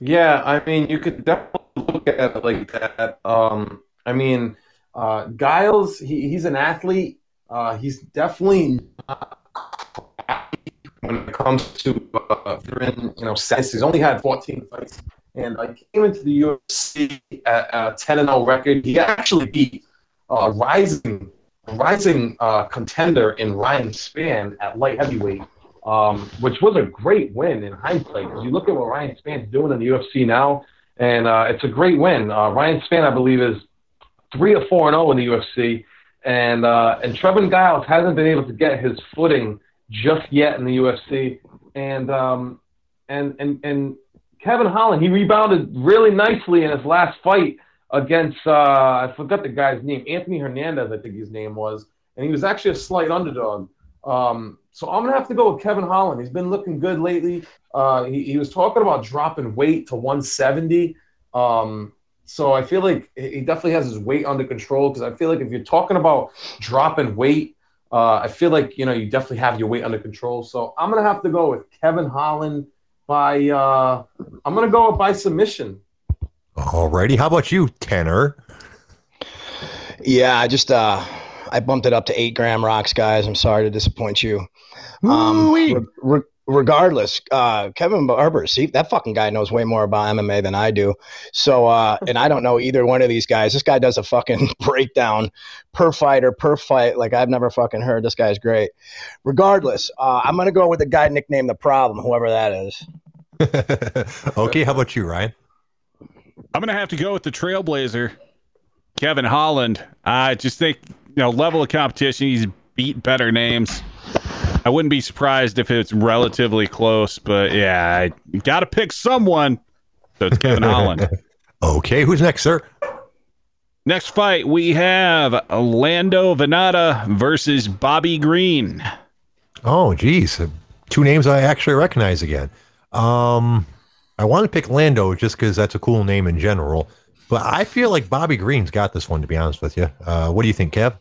Yeah, I mean, you could definitely look at it like that. Um, I mean, uh, Giles, he, he's an athlete. Uh, he's definitely when it comes to uh, in, you know, sets. He's only had 14 fights, and I came into the UFC at a 10 and 0 record. He actually beat uh, rising rising uh, contender in Ryan Spann at light heavyweight um, which was a great win in hindsight. Because you look at what Ryan Spann's doing in the UFC now, and uh, it's a great win. Uh, Ryan Spann, I believe, is three or four and zero in the UFC, and uh, and Trevin Giles hasn't been able to get his footing just yet in the UFC, and um, and and and Kevin Holland, he rebounded really nicely in his last fight against uh, I forgot the guy's name, Anthony Hernandez, I think his name was, and he was actually a slight underdog. Um, so I'm gonna have to go with Kevin Holland. He's been looking good lately. Uh, he, he was talking about dropping weight to 170. Um, so I feel like he definitely has his weight under control. Because I feel like if you're talking about dropping weight, uh, I feel like you know you definitely have your weight under control. So I'm gonna have to go with Kevin Holland by. Uh, I'm gonna go by submission. Alrighty. How about you, Tener? Yeah, I just uh, I bumped it up to eight gram rocks, guys. I'm sorry to disappoint you. Um, re- re- regardless, uh, Kevin Barber, see that fucking guy knows way more about MMA than I do. So, uh, and I don't know either one of these guys. This guy does a fucking breakdown per fighter, per fight, like I've never fucking heard. This guy's great. Regardless, uh, I'm gonna go with the guy nicknamed the Problem, whoever that is. okay. How about you, Ryan? I'm gonna have to go with the Trailblazer, Kevin Holland. I just think you know level of competition. He's beat better names. I wouldn't be surprised if it's relatively close, but yeah, I got to pick someone. So it's Kevin Holland. Okay, who's next, sir? Next fight, we have Lando Vannata versus Bobby Green. Oh, geez, two names I actually recognize again. Um, I want to pick Lando just because that's a cool name in general, but I feel like Bobby Green's got this one. To be honest with you, uh, what do you think, Kev?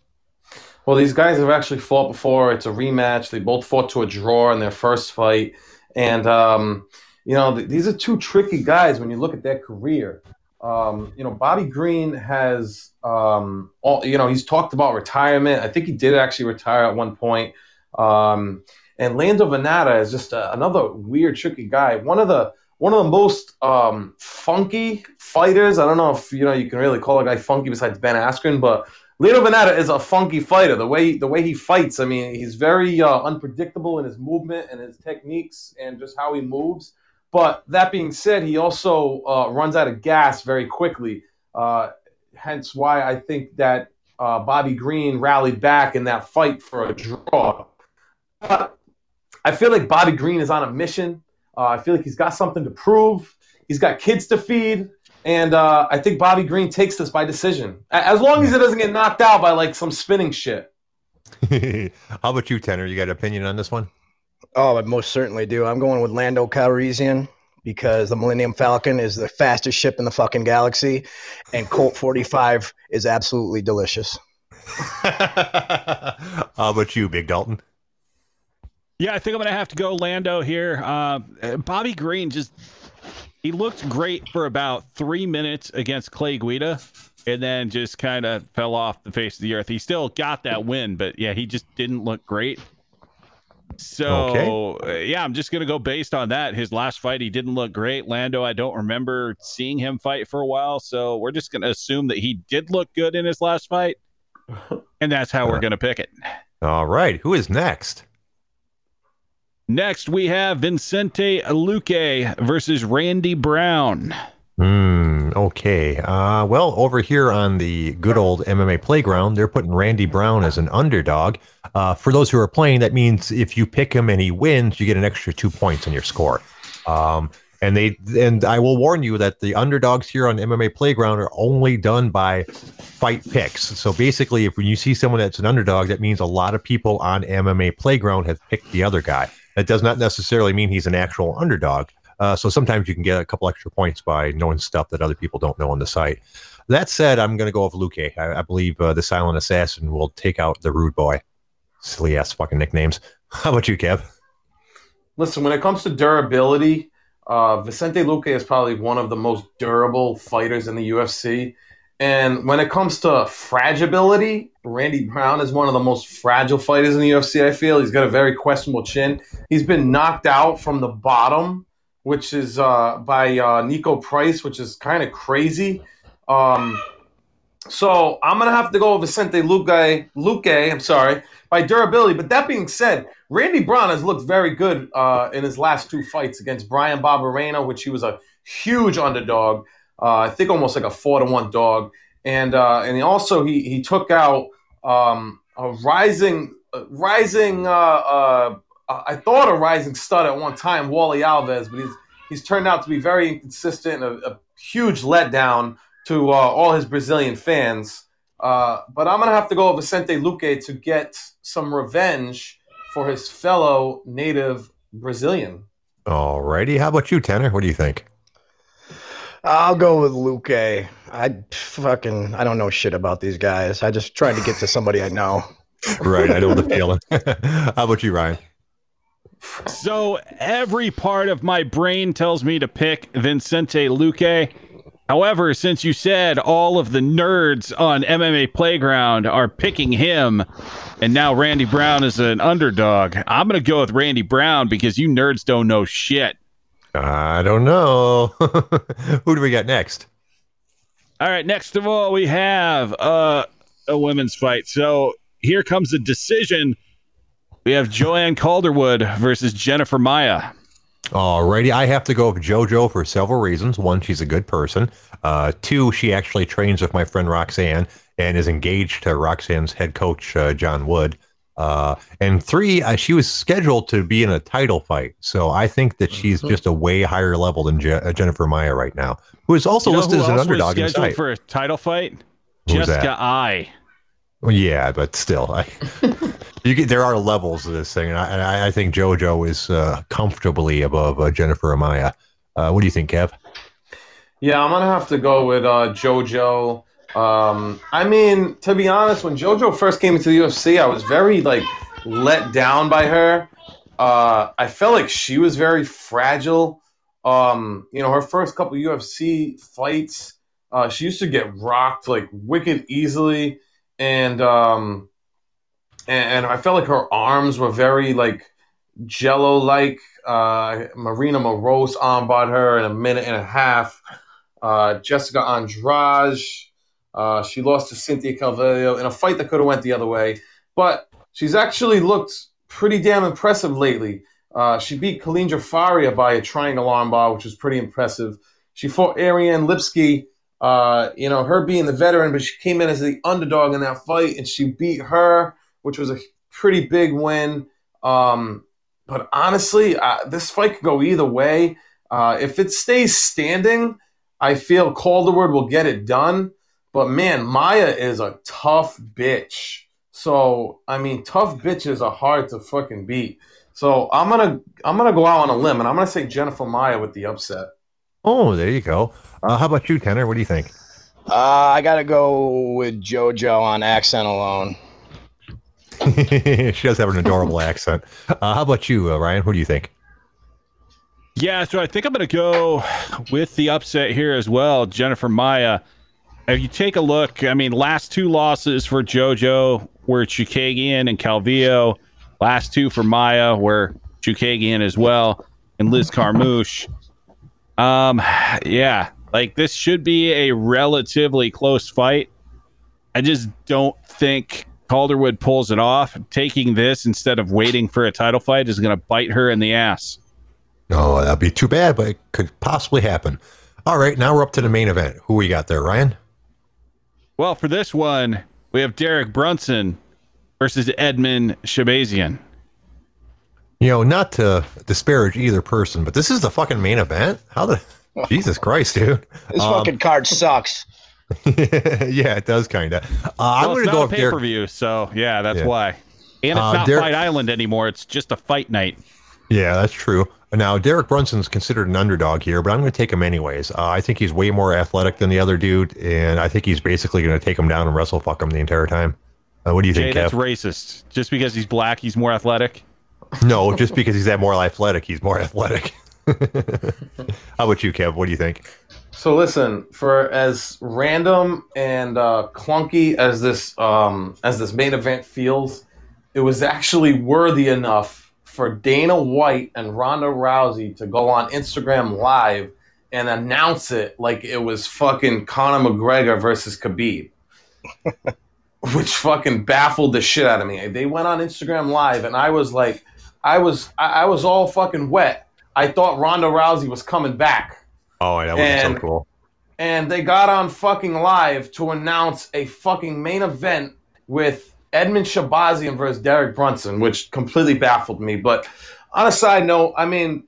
Well, these guys have actually fought before. It's a rematch. They both fought to a draw in their first fight, and um, you know th- these are two tricky guys when you look at their career. Um, you know, Bobby Green has, um, all, you know, he's talked about retirement. I think he did actually retire at one point. Um, and Lando Vannata is just a, another weird, tricky guy. One of the one of the most um, funky fighters. I don't know if you know you can really call a guy funky besides Ben Askren, but Lando Vannata is a funky fighter. The way the way he fights, I mean, he's very uh, unpredictable in his movement and his techniques and just how he moves. But that being said, he also uh, runs out of gas very quickly. Uh, hence why I think that uh, Bobby Green rallied back in that fight for a draw. But I feel like Bobby Green is on a mission. Uh, I feel like he's got something to prove. He's got kids to feed. And uh, I think Bobby Green takes this by decision, as long as it doesn't get knocked out by like some spinning shit. How about you, Tener? You got an opinion on this one? Oh, I most certainly do. I'm going with Lando Calrissian because the Millennium Falcon is the fastest ship in the fucking galaxy, and Colt 45 is absolutely delicious. How about you, Big Dalton? Yeah, I think I'm gonna have to go Lando here. Uh, Bobby Green just he looked great for about three minutes against Clay Guida, and then just kind of fell off the face of the earth. He still got that win, but yeah, he just didn't look great. So okay. uh, yeah, I'm just gonna go based on that. His last fight, he didn't look great. Lando, I don't remember seeing him fight for a while, so we're just gonna assume that he did look good in his last fight, and that's how we're gonna pick it. All right, who is next? Next, we have Vicente Luque versus Randy Brown. Hmm. Okay. Uh, well, over here on the good old MMA playground, they're putting Randy Brown as an underdog. Uh, for those who are playing, that means if you pick him and he wins, you get an extra two points on your score. Um, and they and I will warn you that the underdogs here on MMA Playground are only done by fight picks. So basically, if when you see someone that's an underdog, that means a lot of people on MMA Playground have picked the other guy. That does not necessarily mean he's an actual underdog. Uh, so sometimes you can get a couple extra points by knowing stuff that other people don't know on the site. That said, I'm going to go with Luque. I, I believe uh, the Silent Assassin will take out the Rude Boy. Silly ass fucking nicknames. How about you, Kev? Listen, when it comes to durability, uh, Vicente Luque is probably one of the most durable fighters in the UFC. And when it comes to fragility, Randy Brown is one of the most fragile fighters in the UFC. I feel he's got a very questionable chin. He's been knocked out from the bottom, which is uh, by uh, Niko Price, which is kind of crazy. Um, so I'm gonna have to go with Vicente Luque. Luque, I'm sorry, by durability. But that being said, Randy Brown has looked very good uh, in his last two fights against Bryan Barberena, which he was a huge underdog. Uh, I think almost like a four to one dog, and uh, and he also he he took out um, a rising rising. Uh, uh, I thought a rising stud at one time, Warlley Alves, but he's he's turned out to be very inconsistent, a, a huge letdown to uh, all his Brazilian fans. But I'm gonna have to go with Vicente Luque to get some revenge for his fellow native Brazilian. All righty. How about you, Tener? What do you think? I'll go with Luque. I fucking I don't know shit about these guys. I just tried to get to somebody I know. right, I know the feeling. How about you, Ryan? So every part of my brain tells me to pick Vicente Luque. However, since you said all of the nerds on MMA Playground are picking him, and now Randy Brown is an underdog, I'm going to go with Randy Brown because you nerds don't know shit. I don't know. Who do we got next? All right, next of all, we have uh, a women's fight. So here comes the decision. We have Joanne Calderwood versus Jennifer Maia. Alrighty, I have to go with JoJo for several reasons. One, she's a good person. Uh, two, she actually trains with my friend Roxanne and is engaged to Roxanne's head coach uh, John Wood. Uh, and three, uh, she was scheduled to be in a title fight. So I think that she's Mm-hmm. just a way higher level than Je- uh, Jennifer Maia right now, who is also You know listed as an else was underdog in scheduled for a title fight? Who's Jessica that? I. Well, yeah, but still, I, you get, there are levels to this thing, and I, and I, I think JoJo is uh, comfortably above uh, Jennifer Amaya. Uh, what do you think, Kev? Yeah, I'm gonna have to go with uh, JoJo. Um, I mean, to be honest, when JoJo first came into the UFC, I was very like let down by her. Uh, I felt like she was very fragile. Um, you know, her first couple UFC fights, uh, she used to get rocked like wicked easily, and um, and, and I felt like her arms were very like jello like. Uh, Marina Moroz armbarred her in a minute and a half. Uh, Jessica Andrade, uh, she lost to Cynthia Calvillo in a fight that could have went the other way, but she's actually looked pretty damn impressive lately. Uh, she beat Kalindra Faria by a triangle armbar, which was pretty impressive. She fought Ariane Lipski, uh, you know, her being the veteran, but she came in as the underdog in that fight, and she beat her, which was a pretty big win. Um, but honestly, uh, this fight could go either way. Uh, if it stays standing, I feel Calderwood will get it done. But man, Maia is a tough bitch. So I mean, tough bitches are hard to fucking beat. So I'm gonna I'm gonna go out on a limb and I'm gonna say Jennifer Maia with the upset. Oh, there you go. Uh, how about you, Tener? What do you think? Uh, I got to go with JoJo on accent alone. she does have an adorable accent. Uh, how about you, uh, Ryan? What do you think? Yeah, so I think I'm going to go with the upset here as well, Jennifer Maia. If you take a look, I mean, last two losses for JoJo were Chookagian and Calvillo. Last two for Maia were Chookagian as well and Liz Carmouche. Um, yeah, like this should be a relatively close fight. I just don't think Calderwood pulls it off. Taking this instead of waiting for a title fight is going to bite her in the ass. Oh, that'd be too bad, but it could possibly happen. All right, now we're up to the main event. Who we got there, Ryan? Well, for this one, we have Derek Brunson versus Edmund Shahbazyan. You know, not to disparage either person, but this is the fucking main event. How the Jesus Christ, dude? This Um, fucking card sucks. yeah, it does kind of. Uh, I'm going to go not a pay per view, so yeah, that's Yeah. why. And it's Uh, not Derek- Fight Island anymore; it's just a fight night. Yeah, that's true. Now, Derek Brunson's considered an underdog here, but I'm going to take him anyways. Uh, I think he's way more athletic than the other dude, and I think he's basically going to take him down and wrestle fuck him the entire time. Uh, what do you Jay, think, that's Kev? racist. Just because he's black, he's more athletic. no, just because he's that more athletic, he's more athletic. How about you, Kev? What do you think? So listen, for as random and uh, clunky as this um, as this main event feels, it was actually worthy enough for Dana White and Ronda Rousey to go on Instagram Live and announce it like it was fucking Conor McGregor versus Khabib, which fucking baffled the shit out of me. They went on Instagram Live and I was like, I was I, I was all fucking wet. I thought Ronda Rousey was coming back Oh, that was so cool. and they got on fucking live to announce a fucking main event with Edmund Shahbazyan versus Derek Brunson, which completely baffled me. But on a side note, I mean,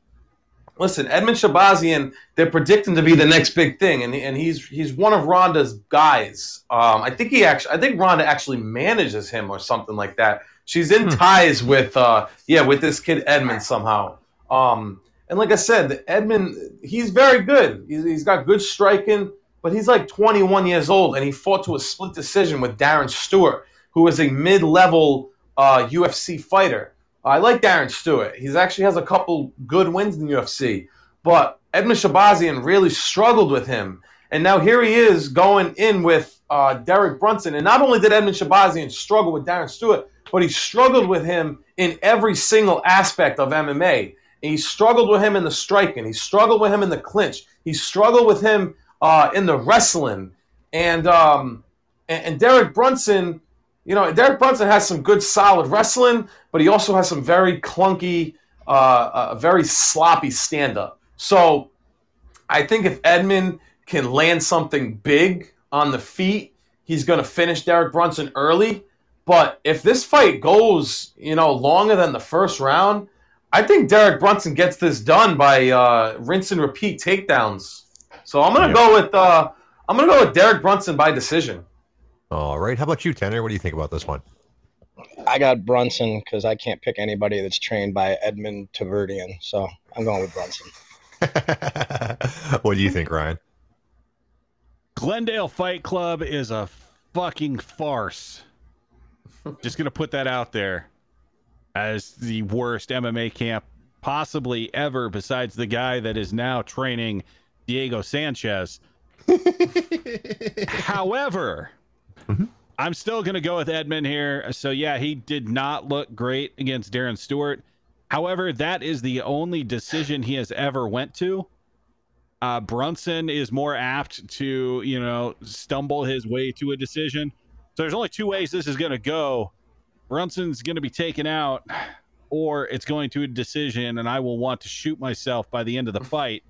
listen, Edmund Shahbazyan, they're predicting to be the next big thing, and, and he's he's one of Ronda's guys. Um, I think he actually, I think Ronda actually manages him or something like that. She's in ties with, uh, yeah, with this kid Edmund somehow. Um, and like I said, Edmund, he's very good. He's, he's got good striking, but he's like 21 years old, and he fought to a split decision with Darren Stewart, who is a mid-level uh, UFC fighter. I like Darren Stewart. He's actually has a couple good wins in the UFC, but Edmund Shahbazyan really struggled with him, and now here he is going in with uh, Derek Brunson. And not only did Edmund Shahbazyan struggle with Darren Stewart, but he struggled with him in every single aspect of MMA. And he struggled with him in the striking. He struggled with him in the clinch. He struggled with him uh, in the wrestling. And, um, and and Derek Brunson, you know, Derek Brunson has some good, solid wrestling, but he also has some very clunky uh, a very sloppy stand up. So I think if Edmund can land something big on the feet, he's going to finish Derek Brunson early. But if this fight goes, you know, longer than the first round, I think Derek Brunson gets this done by uh, rinse and repeat takedowns. So I'm gonna Yeah. go with uh, I'm gonna go with Derek Brunson by decision. All right. How about you, Tener? What do you think about this one? I got Brunson because I can't pick anybody that's trained by Edmund Tarverdyan. So I'm going with Brunson. what do you think, Ryan? Glendale Fight Club is a fucking farce. Just gonna put that out there as the worst MMA camp possibly ever, besides the guy that is now training Diego Sanchez. However, Mhm. I'm still gonna go with Edmund here. So yeah, he did not look great against Darren Stewart. However, that is the only decision he has ever went to. Uh, Brunson is more apt to, you know, stumble his way to a decision. So there's only two ways this is going to go. Brunson's going to be taken out, or it's going to a decision, and I will want to shoot myself by the end of the fight.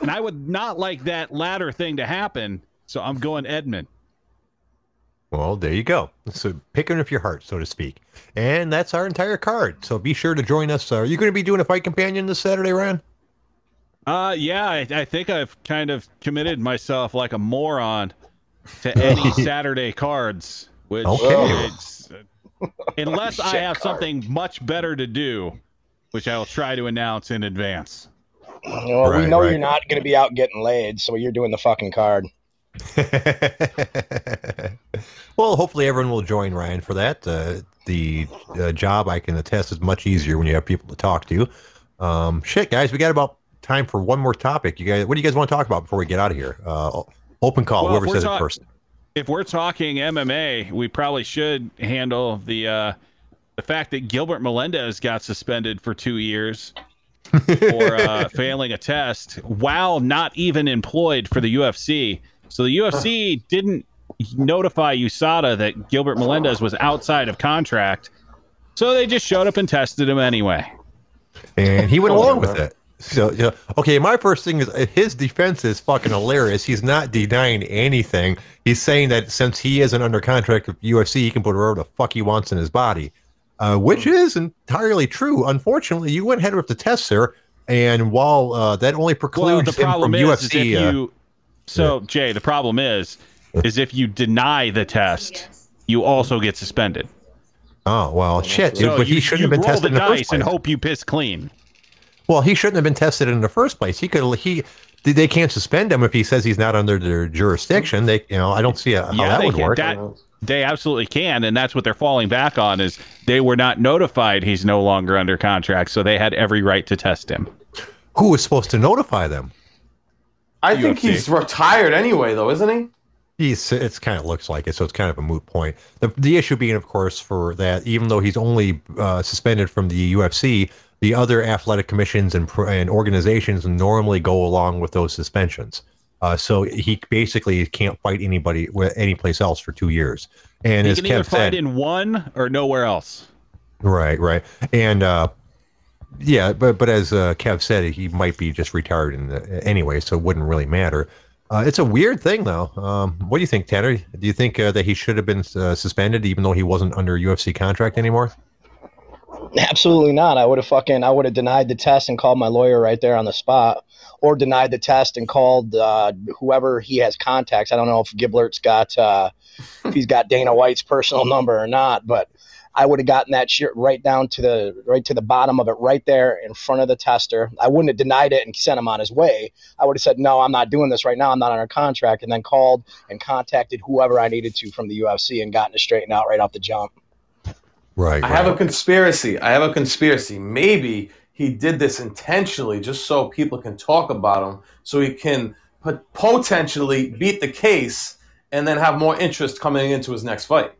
And I would not like that latter thing to happen. So I'm going Edmund. Well, there you go. So picking up your heart, so to speak. And that's our entire card. So be sure to join us. Are you going to be doing a fight companion this Saturday, Ryan? Uh, yeah, I, I think I've kind of committed myself like a moron to any Saturday cards, which Okay. it's, unless I have card. something much better to do, which I will try to announce in advance. Well, we know right. you're not going to be out getting laid, so you're doing the fucking card. well, hopefully everyone will join Ryan for that. Uh, the uh, job I can attest is much easier when you have people to talk to. Um, shit, guys, we got about time for one more topic. You guys, what do you guys want to talk about before we get out of here? Uh, open call. Well, whoever says talk- it first. If we're talking MMA, we probably should handle the uh, the fact that Gilbert Melendez got suspended for two years for uh, failing a test while not even employed for the UFC. So the UFC didn't notify USADA that Gilbert Melendez was outside of contract. So they just showed up and tested him anyway. and he went along with it. So, yeah, okay, my first thing is uh, his defense is fucking hilarious. He's not denying anything. He's saying that since he isn't under contract with UFC, he can put whatever the fuck he wants in his body, uh, which is entirely true. Unfortunately, you went ahead with the test, sir, and while uh, that only precludes Well, the him problem from is, UFC, is if uh, you. So Jay, the problem is, is if you deny the test, you also get suspended. oh well, shit, So but you, he shouldn't have been roll tested the in the first dice and hope you piss clean. Well, he shouldn't have been tested in the first place. He could he. They can't suspend him if he says he's not under their jurisdiction. They, you know, I don't see how yeah, that would can. work. That, they absolutely can, and that's what they're falling back on. Is they were not notified he's no longer under contract, so they had every right to test him. Who was supposed to notify them? I think he's retired anyway, though, isn't he? He's it's kind of looks like it, so it's kind of a moot point. The the issue being, of course, for that, even though he's only uh, suspended from the UFC, the other athletic commissions and and organizations normally go along with those suspensions. Uh, so he basically can't fight anybody with any place else for two years. And He as can either Kev fight said, in one or nowhere else. Right, right, and uh, yeah, but but as uh, Kev said, he might be just retired in the, anyway, so it wouldn't really matter. Uh, it's a weird thing, though. Um, what do you think, Tener? Do you think uh, that he should have been uh, suspended, even though he wasn't under UFC contract anymore? Absolutely not. I would have fucking I would have denied the test and called my lawyer right there on the spot, or denied the test and called uh, whoever he has contacts. I don't know if Giblert's got uh, if he's got Dana White's personal number or not, but I would have gotten that shit right down to the right to the bottom of it, right there in front of the tester. I wouldn't have denied it and sent him on his way. I would have said, "No, I'm not doing this right now. I'm not under contract," and then called and contacted whoever I needed to from the UFC and gotten it straightened out right off the jump. Right. I have a conspiracy. I have a conspiracy. Maybe he did this intentionally just so people can talk about him, so he can potentially beat the case and then have more interest coming into his next fight.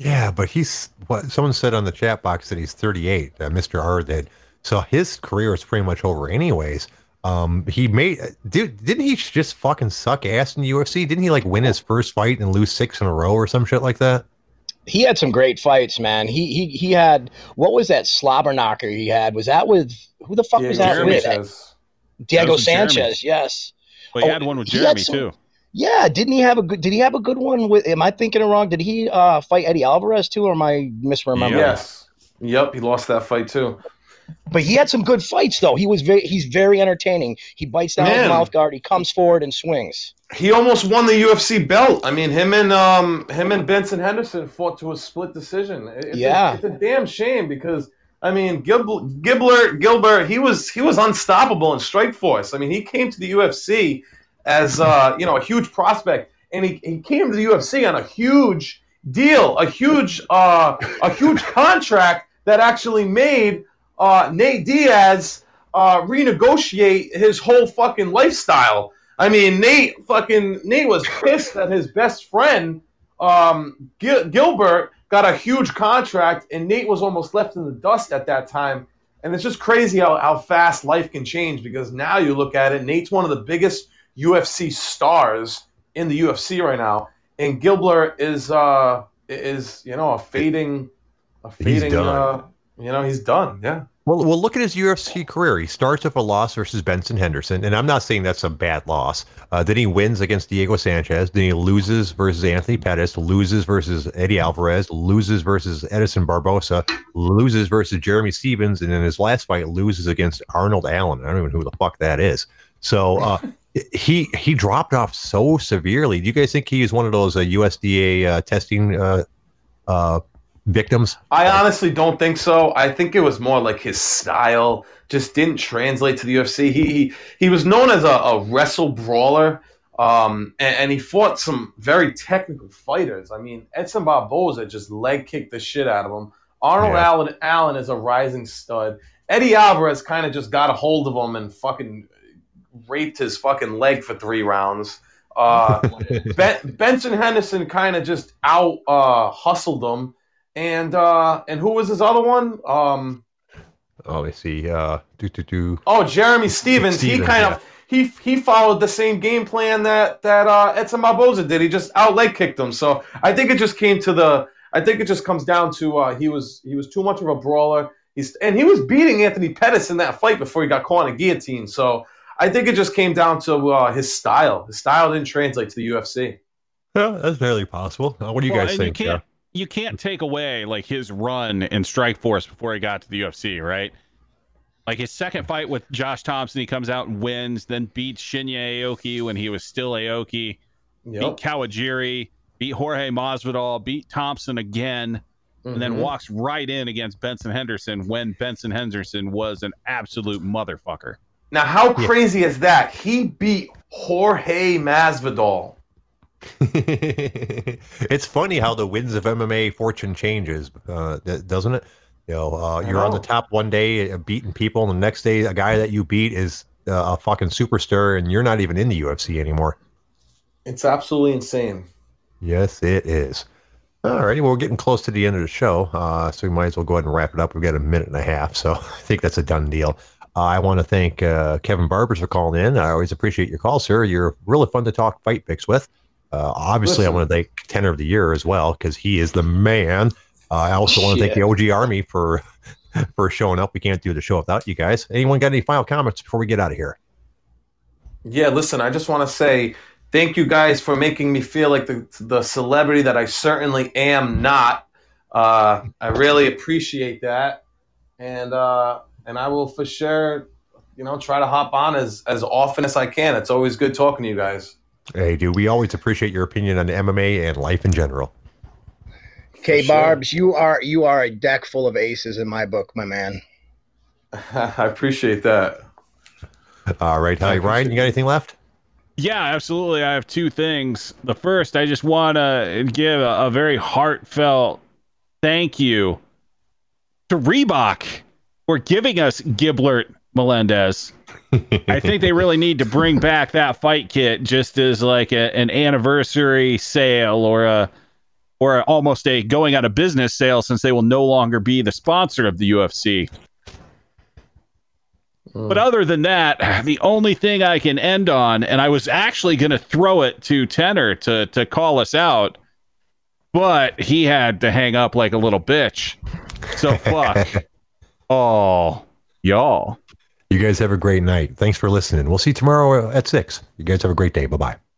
Yeah, but he's what someone said on the chat box that he's 38, uh, Mr. R did. So his career is pretty much over, anyways. Um, he made, dude, didn't he just fucking suck ass in the UFC? Didn't he like win his first fight and lose six in a row or some shit like that? he had some great fights, man. He he he had what was that slobber knocker he had? Was that with who the fuck Diego was that Jeremy with? Sanchez. Diego That was with Jeremy. Sanchez, yes. Well, he Oh, had one with Jeremy some- too. Yeah, didn't he have a good? Did he have a good one with? Am I thinking it wrong? Did he uh, fight Eddie Alvarez too, or am I misremembering? Yes. Yep, he lost that fight too. But he had some good fights though. He was very, he's very entertaining. He bites down his Man. mouth guard. He comes forward and swings. He almost won the UFC belt. I mean, him and um, him and Benson Henderson fought to a split decision. It's Yeah. a, it's a damn shame because I mean, Gib- Gibler Gilbert, he was he was unstoppable in Strikeforce. I mean, he came to the UFC as uh, you know a huge prospect, and he, he came to the UFC on a huge deal, a huge uh, a huge contract that actually made uh, Nate Diaz uh, renegotiate his whole fucking lifestyle. I mean, Nate fucking Nate was pissed that his best friend um, Gil- Gilbert got a huge contract, and Nate was almost left in the dust at that time. And it's just crazy how, how fast life can change because now you look at it, Nate's one of the biggest UFC stars in the UFC right now, and Gilbert is uh is you know a fading, a fading. Uh, you know he's done. Yeah. Well, well, look at his UFC career. He starts with a loss versus Benson Henderson, and I'm not saying that's a bad loss. Uh, then he wins against Diego Sanchez. Then he loses versus Anthony Pettis, loses versus Eddie Alvarez, loses versus Edson Barboza, loses versus Jeremy Stephens, and in his last fight loses against Arnold Allen. I don't even know who the fuck that is. So uh, he he dropped off so severely. Do you guys think he is one of those uh, USDA uh, testing uh, uh, victims? I honestly don't think so. I think it was more like his style just didn't translate to the UFC. He he, he was known as a, a wrestle brawler, um, and, and he fought some very technical fighters. I mean, Edson Barboza just leg kicked the shit out of him. Arnold Yeah. Allen, Allen is a rising stud. Eddie Alvarez kind of just got a hold of him and fucking raped his fucking leg for three rounds. Uh, ben, Benson Henderson kind of just out uh, hustled him, and uh, and who was his other one? Um, Oh, I see. Uh, do do do. oh, Jeremy Stephens. he Stephens, kind yeah. of he he followed the same game plan that that uh, Edson Barboza did. He just out leg kicked him. So I think it just came to the. I think it just comes down to uh, he was he was too much of a brawler. He's and he was beating Anthony Pettis in that fight before he got caught in a guillotine. So I think it just came down to uh, his style. His style didn't translate to the UFC. Yeah, that's barely possible. What do you Well, guys think? You can't, you can't take away like his run in Strikeforce before he got to the UFC, right? Like his second fight with Josh Thomson, he comes out and wins, then beats Shinya Aoki when he was still Aoki, beat Yep. Kawajiri, beat Jorge Masvidal, beat Thomson again, and then Mhm. walks right in against Benson Henderson when Benson Henderson was an absolute motherfucker. Now, how Yeah. crazy is that? He beat Jorge Masvidal. it's funny how the winds of MMA fortune changes, uh, doesn't it? You know, uh, you're on the top one day, uh, beating people, and the next day, a guy that you beat is uh, a fucking superstar, and you're not even in the UFC anymore. It's absolutely insane. Yes, it is. All righty, well, we're getting close to the end of the show, uh, so we might as well go ahead and wrap it up. We've got a minute and a half, so I think that's a done deal. Uh, I want to thank uh, Kevin Barbers for calling in. I always appreciate your call, sir. You're really fun to talk fight picks with. Uh, obviously, Listen. I want to thank Tener of the Year as well because he is the man. Uh, I also want to thank the OG Army for for showing up. We can't do the show without you guys. Anyone got any final comments before we get out of here? Yeah, listen, I just want to say thank you guys for making me feel like the the celebrity that I certainly am not. Uh, I really appreciate that, and uh, and I will for sure, you know, try to hop on as as often as I can. It's always good talking to you guys. Hey, dude, we always appreciate your opinion on MMA and life in general. K For sure. Barbs, you are you are a deck full of aces in my book, my man. I appreciate that. All right, hi, Ryan. You got anything left? Yeah, absolutely. I have two things. The first, I just want to give a, a very heartfelt thank you to Reebok for giving us Giblert Melendez. I think they really need to bring back that fight kit just as like a, an anniversary sale or a or a, almost a going out of business sale since they will no longer be the sponsor of the UFC. But mm. other than that, the only thing I can end on, and I was actually going to throw it to Tener to to call us out, but he had to hang up like a little bitch. So fuck. Oh, y'all. You guys have a great night. Thanks for listening. We'll see you tomorrow at six. You guys have a great day. Bye bye.